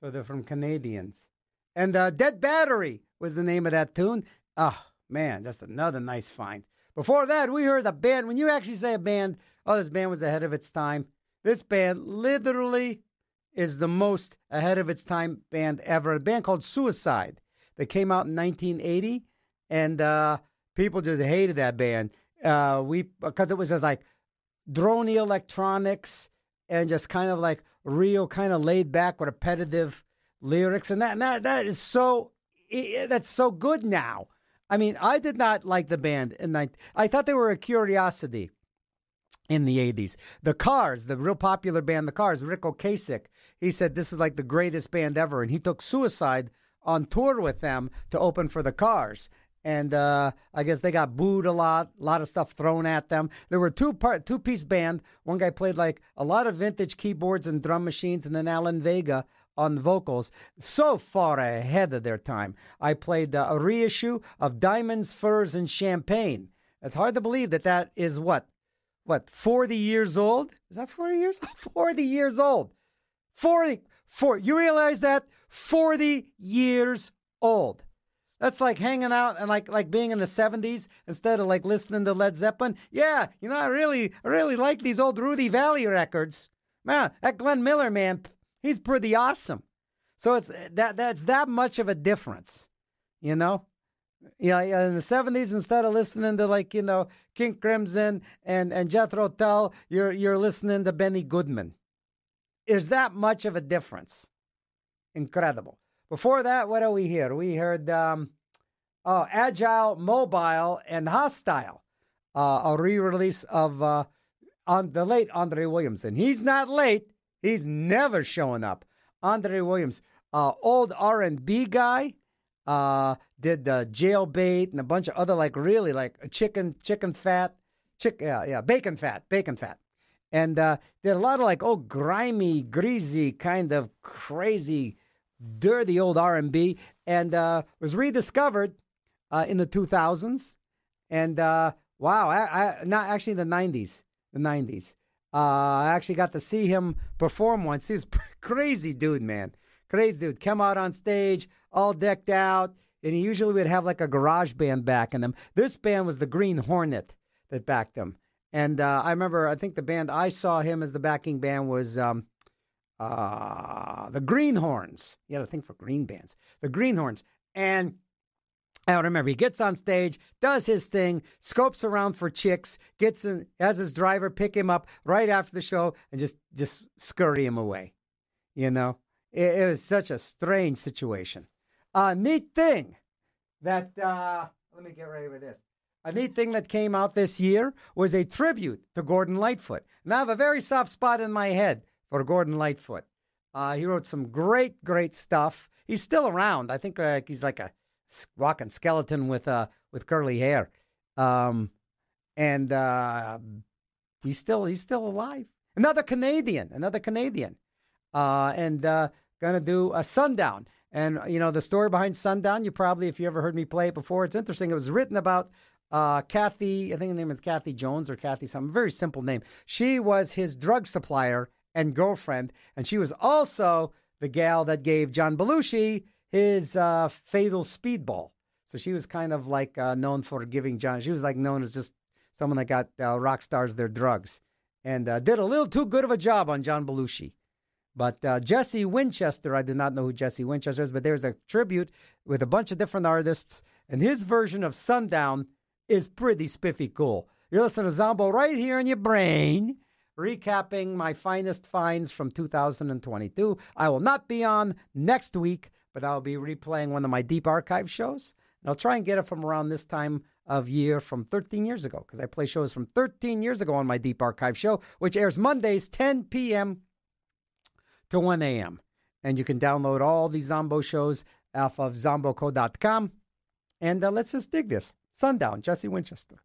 So they're from Canadians. And uh, Dead Battery was the name of that tune. Oh, man, that's another nice find. Before that, we heard a band. When you actually say a band, oh, this band was ahead of its time. This band literally is the most ahead of its time band ever. A band called Suicide that came out in 1980, and uh, people just hated that band. Uh, we because it was just like drony electronics and just kind of like real, kind of laid back, repetitive lyrics, and that and that that is so that's so good now. I mean, I did not like the band, and I I thought they were a curiosity in the 80s. The Cars, the real popular band, The Cars, Ric Ocasek, he said this is like the greatest band ever. And he took Suicide on tour with them to open for The Cars. And uh, I guess they got booed a lot, a lot of stuff thrown at them. There were two part, two piece band. One guy played like a lot of vintage keyboards and drum machines, and then Alan Vega on vocals. So far ahead of their time. I played uh, a reissue of Diamonds, Furs, and Champagne. It's hard to believe that that is what what 40 years old is that 40 years 40 years old 40 four, you realize that 40 years old that's like hanging out and like like being in the 70s instead of like listening to led zeppelin yeah you know i really i really like these old Rudy Vallée records man that glenn miller man he's pretty awesome so it's that that's that much of a difference you know yeah, yeah, in the seventies, instead of listening to like you know King Crimson and and Jethro Tull, you're you're listening to Benny Goodman. Is that much of a difference? Incredible. Before that, what do we hear? We heard um, oh, Agile, Mobile, and Hostile, uh, a re-release of uh, on the late Andre Williams, and he's not late. He's never showing up. Andre Williams, uh, old R and B guy uh did the jailbait and a bunch of other like really like chicken chicken fat chick yeah yeah bacon fat bacon fat and uh did a lot of like oh grimy greasy kind of crazy dirty old r&b and uh was rediscovered uh in the 2000s and uh wow I, I not actually the 90s the 90s uh i actually got to see him perform once he was crazy dude man crazy dude come out on stage all decked out, and he usually would have like a garage band backing him. This band was the Green Hornet that backed him. And uh, I remember, I think the band I saw him as the backing band was um, uh, the Greenhornes. You got to think for green bands. The Greenhornes. And I don't remember he gets on stage, does his thing, scopes around for chicks, gets in, has his driver pick him up right after the show, and just just scurry him away. You know, it, it was such a strange situation. A neat thing that uh, let me get ready with this. A neat thing that came out this year was a tribute to Gordon Lightfoot. And I have a very soft spot in my head for Gordon Lightfoot. Uh, he wrote some great, great stuff. He's still around. I think uh, he's like a walking skeleton with uh, with curly hair, um, and uh, he's still he's still alive. Another Canadian, another Canadian, uh, and uh, gonna do a Sundown. And you know the story behind Sundown. You probably, if you ever heard me play it before, it's interesting. It was written about uh, Kathy. I think the name is Kathy Jones or Kathy something. Very simple name. She was his drug supplier and girlfriend, and she was also the gal that gave John Belushi his uh, fatal speedball. So she was kind of like uh, known for giving John. She was like known as just someone that got uh, rock stars their drugs, and uh, did a little too good of a job on John Belushi. But uh, Jesse Winchester, I do not know who Jesse Winchester is, but there's a tribute with a bunch of different artists, and his version of Sundown is pretty spiffy cool. You're listening to Zombo right here in your brain, recapping my finest finds from 2022. I will not be on next week, but I'll be replaying one of my deep archive shows, and I'll try and get it from around this time of year from 13 years ago, because I play shows from 13 years ago on my deep archive show, which airs Mondays, 10 p.m to 1 a.m. And you can download all these Zombo shows off of zomboco.com. And uh, let's just dig this. Sundown, Jesse Winchester.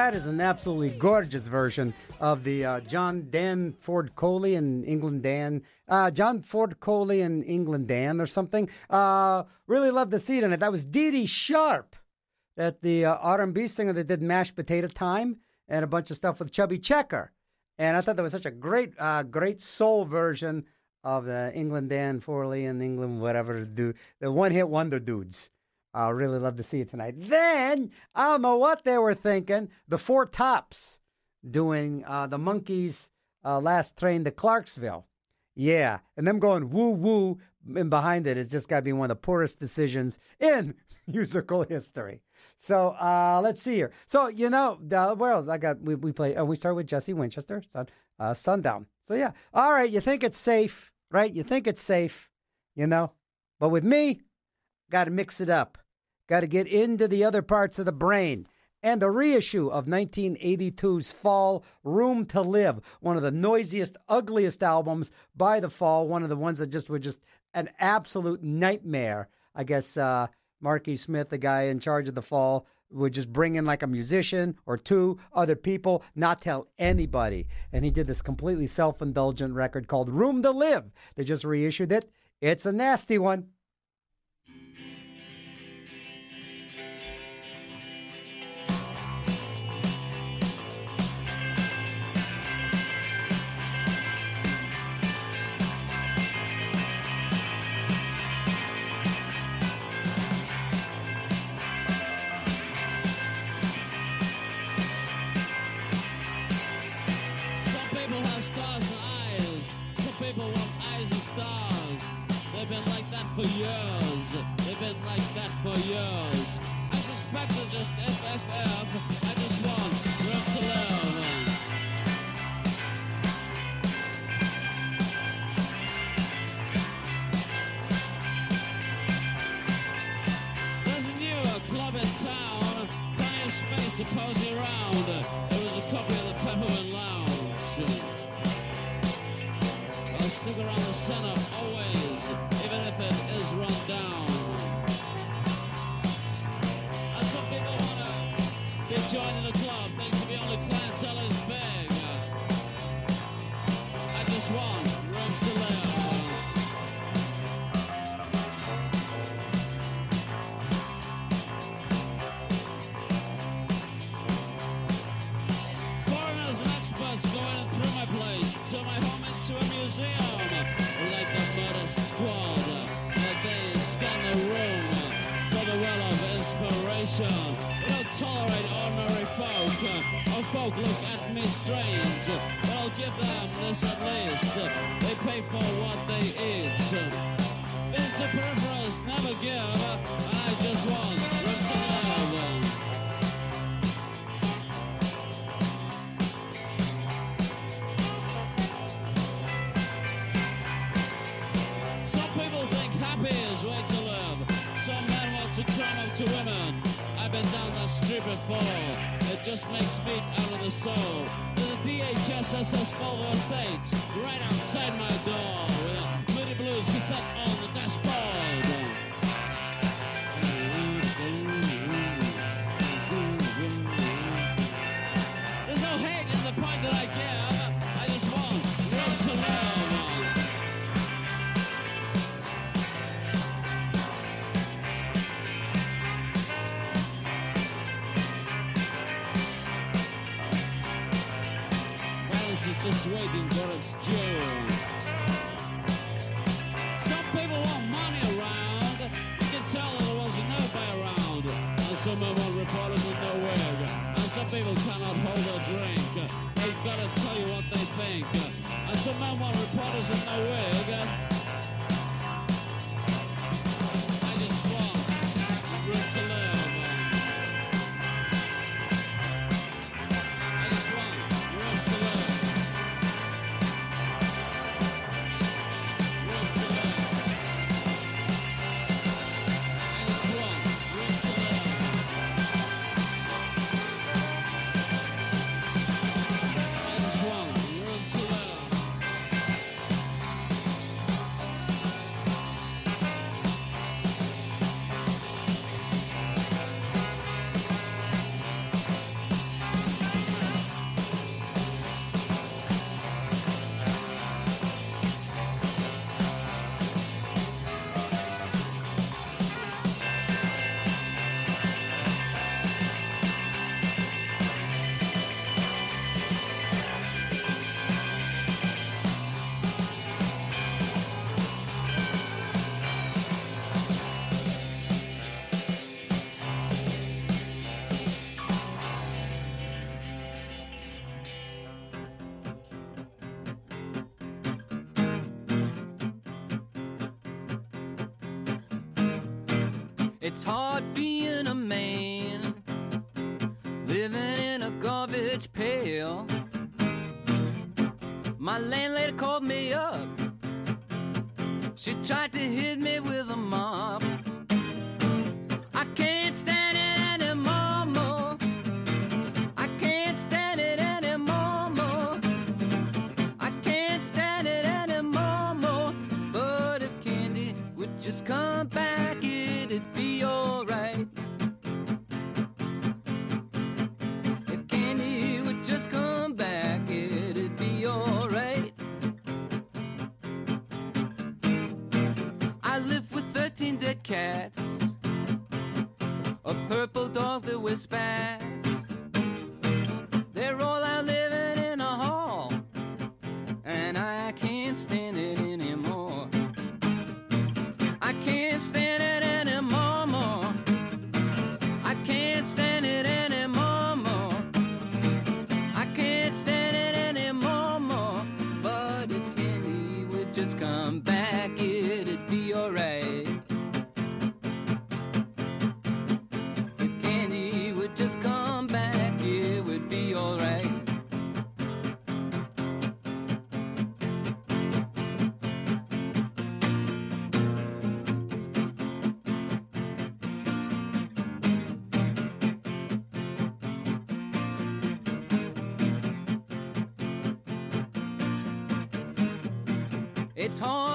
That is an absolutely gorgeous version of the uh, John Dan Ford Coley and England Dan. Uh, John Ford Coley and England Dan or something. Uh, really love the seat in it. That was Dee Dee Sharp, that the uh, R&B singer that did Mashed Potato Time and a bunch of stuff with Chubby Checker. And I thought that was such a great, uh, great soul version of the England Dan Forley and England whatever do the one hit wonder dudes. I really love to see it tonight. Then I don't know what they were thinking. The Four Tops doing uh, the Monkees' uh, last train to Clarksville. Yeah, and them going woo woo and behind it has just got to be one of the poorest decisions in musical history. So uh, let's see here. So you know, uh, where else? I got we we play. Uh, we start with Jesse Winchester, Sun, uh, Sundown. So yeah, all right. You think it's safe, right? You think it's safe, you know. But with me, got to mix it up. Got to get into the other parts of the brain. And the reissue of 1982's Fall Room to Live, one of the noisiest, ugliest albums by the Fall, one of the ones that just were just an absolute nightmare. I guess uh, Marky Smith, the guy in charge of the Fall, would just bring in like a musician or two other people, not tell anybody. And he did this completely self indulgent record called Room to Live. They just reissued it. It's a nasty one. For years. They've been like that for years. I suspect they're just FFF. I just want room to live. There's a new club in town. Plenty of space to posy around. It was a copy of the Peppermint Lounge. I'll stick around the center folk look at me strange. But I'll give them this at least, they pay for what they eat. Visitor peripherals never give, I just want room to live. Some people think happy is way to live. Some men want to climb up to women. I've been down that street before. Just makes meat out of the soul. There's a DHS SS Volvo Estates right outside my door with a Moody Blues cassette on Just waiting for its due. Some people want money around. You can tell there wasn't nobody around. And some want reporters in no wig. And some people cannot hold a drink. They've gotta tell you what they think. And some men want reporters in no wig. It's hard being a man, it's hard.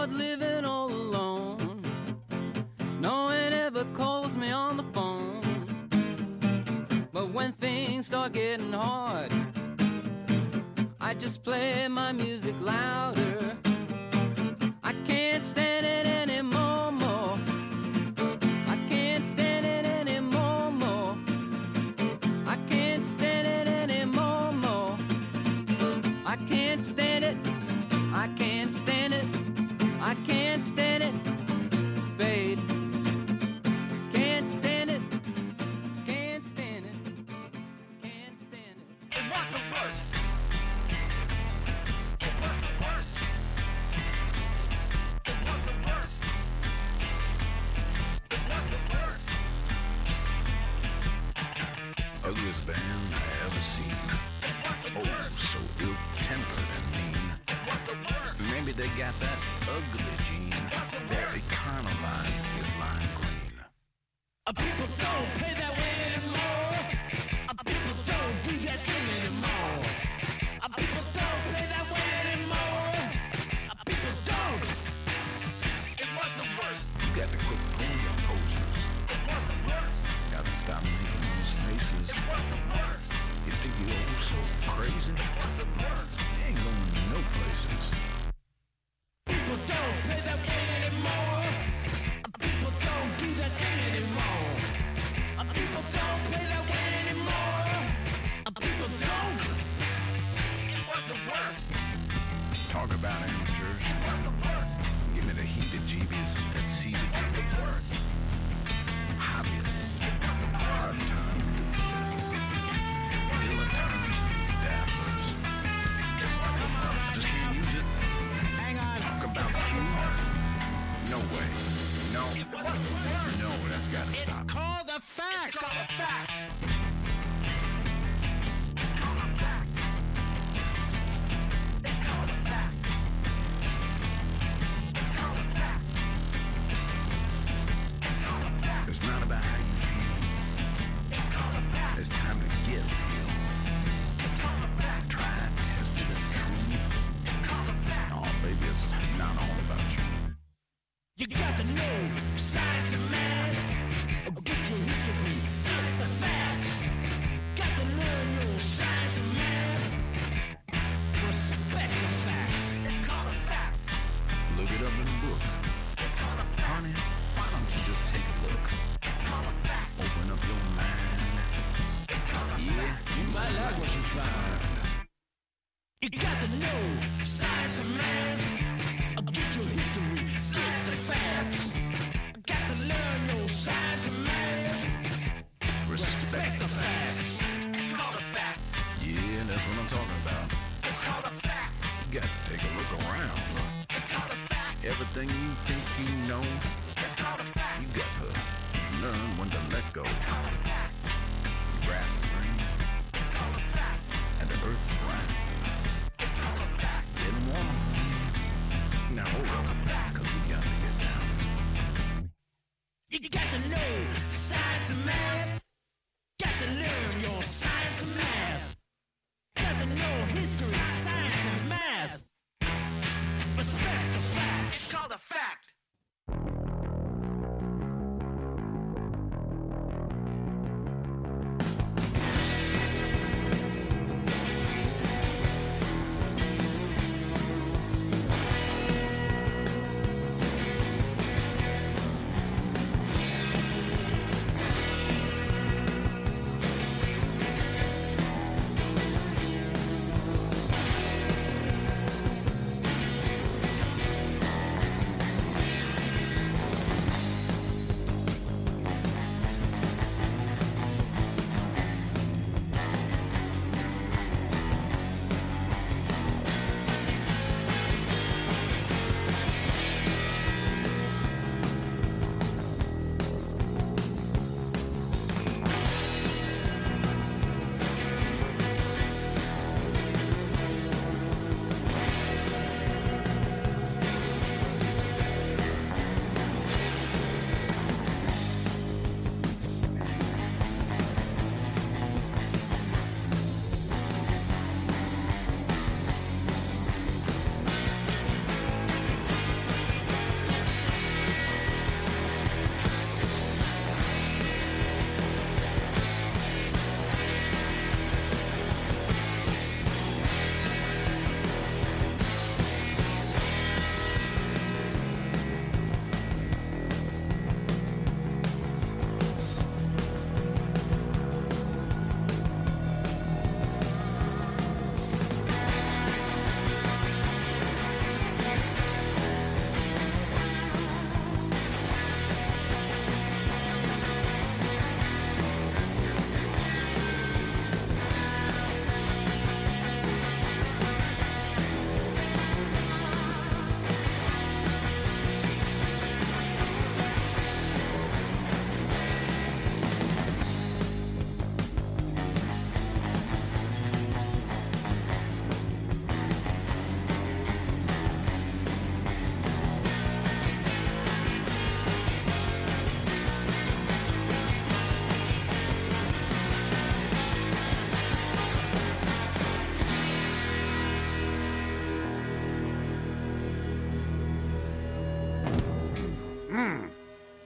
Everything you think you know, you got to learn when to let go. The grass is green, and the earth is brown. Getting warm. Now hold on, cause we got to get down. You got to know science and math.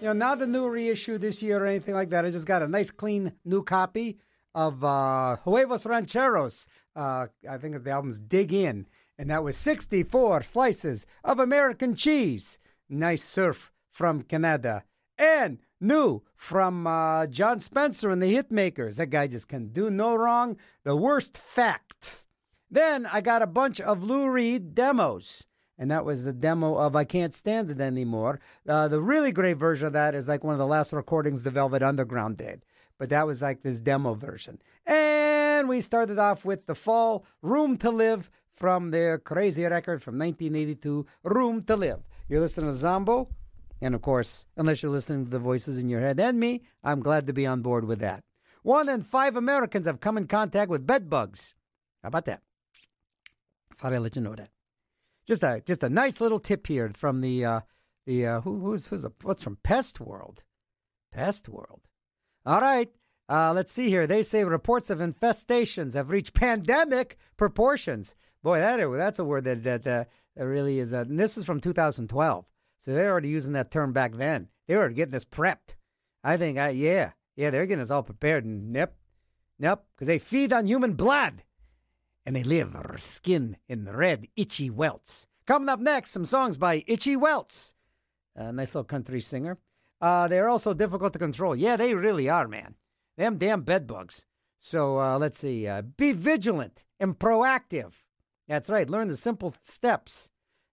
You know, not the new reissue this year or anything like that. I just got a nice, clean new copy of uh, Huevos Rancheros. Uh, I think the album's Dig In. And that was 64 slices of American cheese. Nice surf from Canada. And new from uh, Jon Spencer and the Hitmakers. That guy just can do no wrong. The worst facts. Then I got a bunch of Lou Reed demos. And that was the demo of I Can't Stand It Anymore. Uh, the really great version of that is like one of the last recordings the Velvet Underground did. But that was like this demo version. And we started off with the fall Room to Live from their crazy record from 1982, Room to Live. You're listening to Zombo. And of course, unless you're listening to the voices in your head and me, I'm glad to be on board with that. One in five Americans have come in contact with bed bugs. How about that? Thought I'd let you know that. Just a just a nice little tip here from the uh, the uh, who, who's who's a, what's from Pest World, Pest World. All right, uh, let's see here. They say reports of infestations have reached pandemic proportions. Boy, that that's a word that that, that really is. A, and this is from 2012, so they're already using that term back then. They were getting us prepped. I think, I, yeah, yeah, they're getting us all prepared. And yep, yep, because they feed on human blood and they live or skin in red, itchy welts. Coming up next, some songs by Itchy Welts, a nice little country singer. Uh, they're also difficult to control. Yeah, they really are, man. Them damn bed bugs. So uh, let's see. Uh, be vigilant and proactive. That's right. Learn the simple steps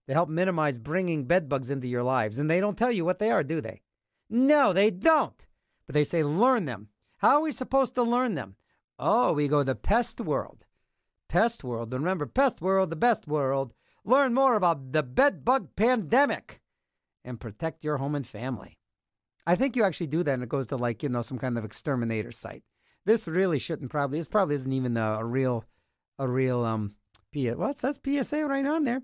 to help minimize bringing bed bugs into your lives. And they don't tell you what they are, do they? No, they don't. But they say learn them. How are we supposed to learn them? Oh, we go the pest world. Pest World. And remember, Pest World, the best world. Learn more about the bed bug pandemic and protect your home and family. I think you actually do that, and it goes to like you know some kind of exterminator site. This really shouldn't probably. This probably isn't even a, a real, a real um. P- well, it says PSA right on there.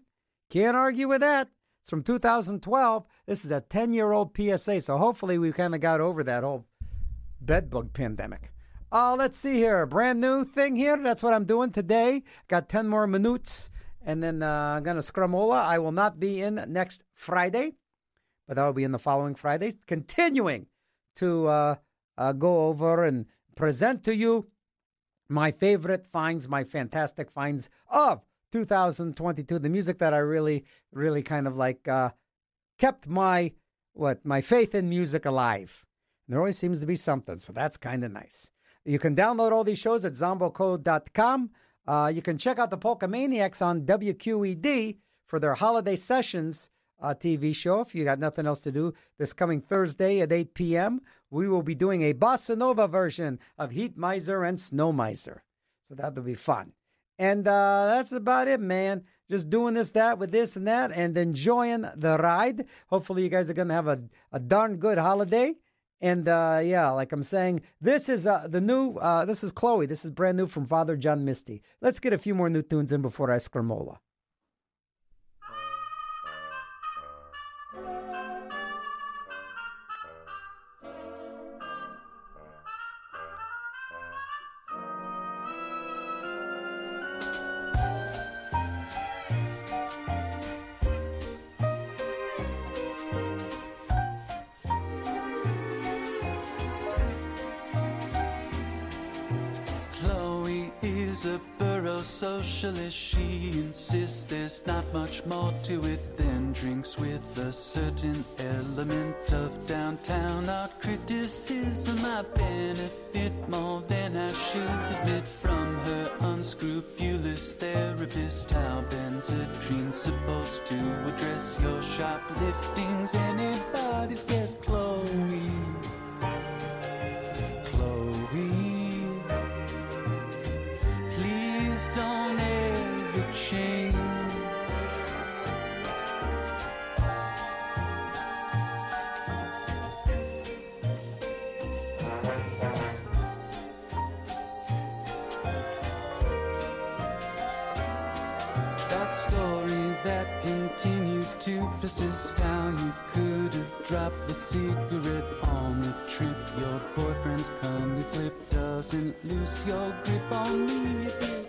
Can't argue with that. It's from 2012. This is a 10 year old PSA, so hopefully we kind of got over that whole bed bug pandemic. Uh, let's see here. Brand new thing here. That's what I'm doing today. Got 10 more minutes. And then uh, I'm going to scramola. I will not be in next Friday, but I will be in the following Friday. Continuing to uh, uh, go over and present to you my favorite finds, my fantastic finds of 2022. The music that I really, really kind of like uh, kept my, what, my faith in music alive. There always seems to be something, so that's kind of nice. You can download all these shows at zombocode.com. Uh, you can check out the Polka Maniacs on WQED for their holiday sessions uh, TV show. If you got nothing else to do, this coming Thursday at 8 p.m., we will be doing a bossa nova version of Heat Miser and Snow Miser. So that'll be fun. And uh, that's about it, man. Just doing this, that, with this and that, and enjoying the ride. Hopefully, you guys are going to have a, a darn good holiday. And uh, yeah, like I'm saying, this is uh, the new. Uh, this is Chloe. This is brand new from Father John Misty. Let's get a few more new tunes in before I scramola. Socialist. She insists there's not much more to it than drinks with a certain element of downtown art criticism. I benefit more than I should admit from her unscrupulous therapist. How Benzedrine's supposed to address your shopliftings? Anybody's guess, Chloe. Continues to persist. How you could have dropped the cigarette on the trip. Your boyfriend's comedy flip doesn't lose your grip on me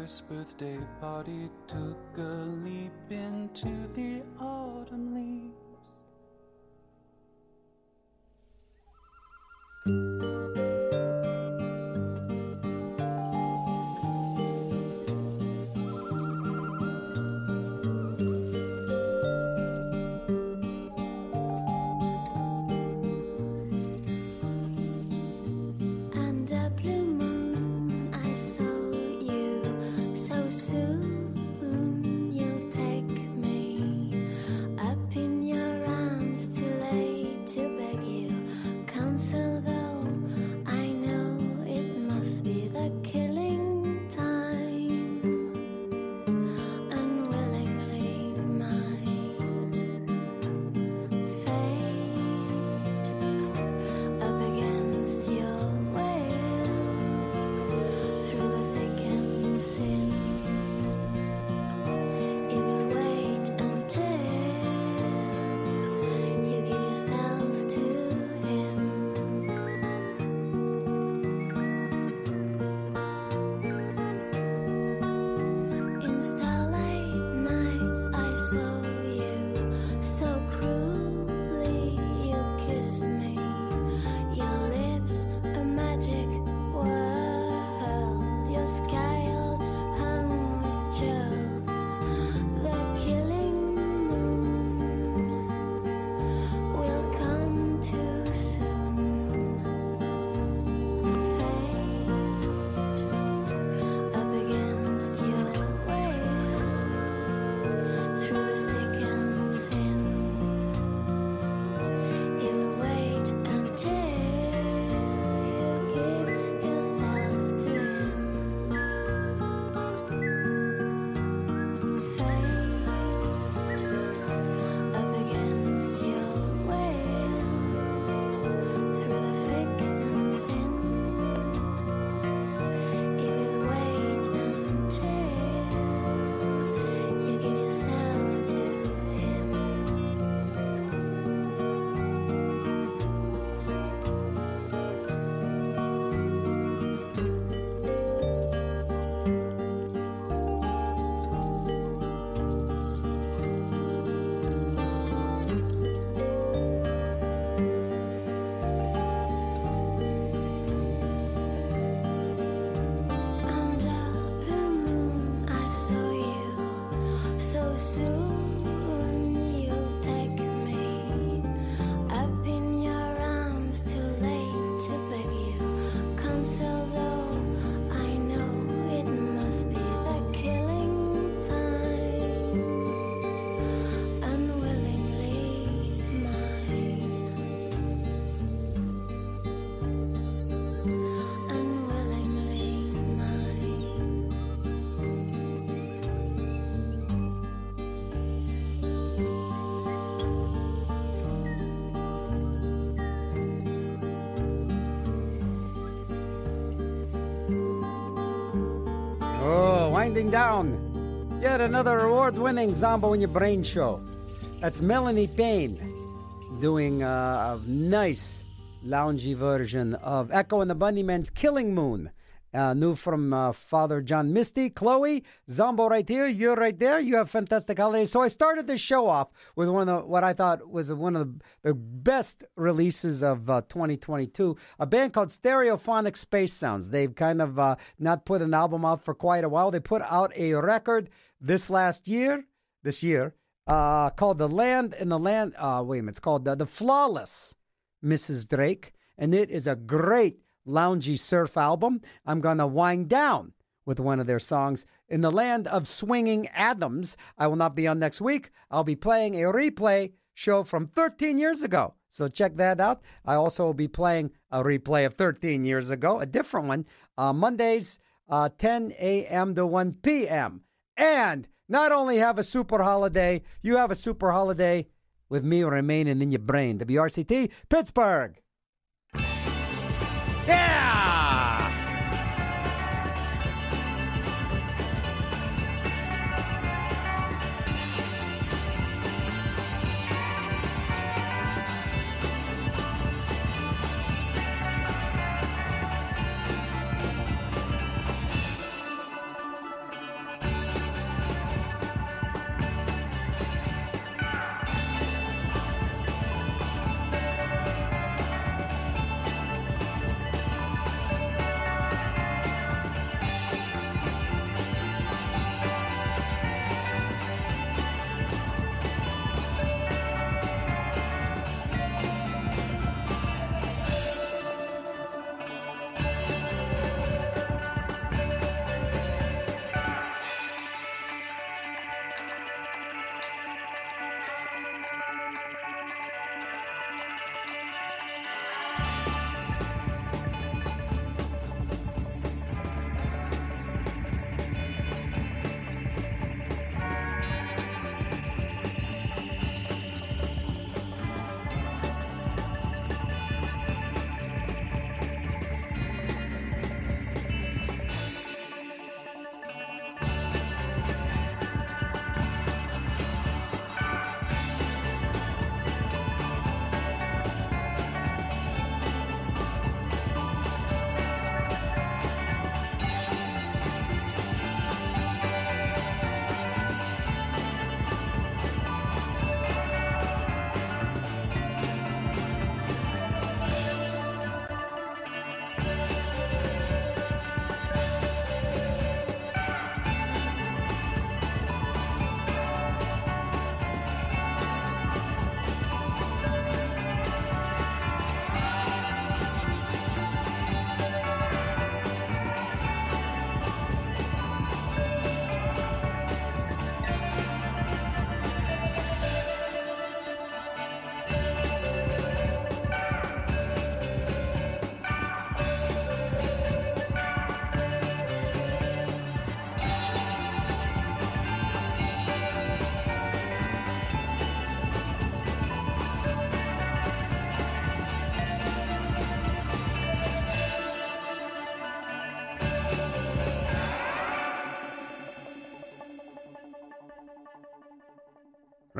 first birthday party took a leap into the autumn leaves. Down yet another award winning Zombo in Your Brain show. That's Melanie Pain doing a nice loungy version of Echo and the Bunnymen's Killing Moon. Uh, new from uh, Father John Misty, Chloe, Zombo right here, you're right there. You have fantastic holidays. So I started the show off with one of the, what I thought was one of the, the best releases of uh, 2022. A band called Stereophonic Space Sounds. They've kind of uh, not put an album out for quite a while. They put out a record this last year, this year, uh, called The Land in the Land. Uh, wait a minute, it's called The Flawless Mrs. Drake, and it is a great loungy surf album. I'm going to wind down with one of their songs. In the land of swinging Adams, I will not be on next week. I'll be playing a replay show from 13 years ago. So check that out. I also will be playing a replay of 13 years ago, a different one, uh, Mondays, uh, 10 a.m. to 1 p.m. And not only have a super holiday, you have a super holiday with me remaining in your brain. WRCT, Pittsburgh. Yeah!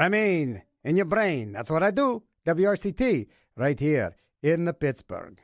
Remain in your brain. That's what I do. WRCT, right here in the Pittsburgh.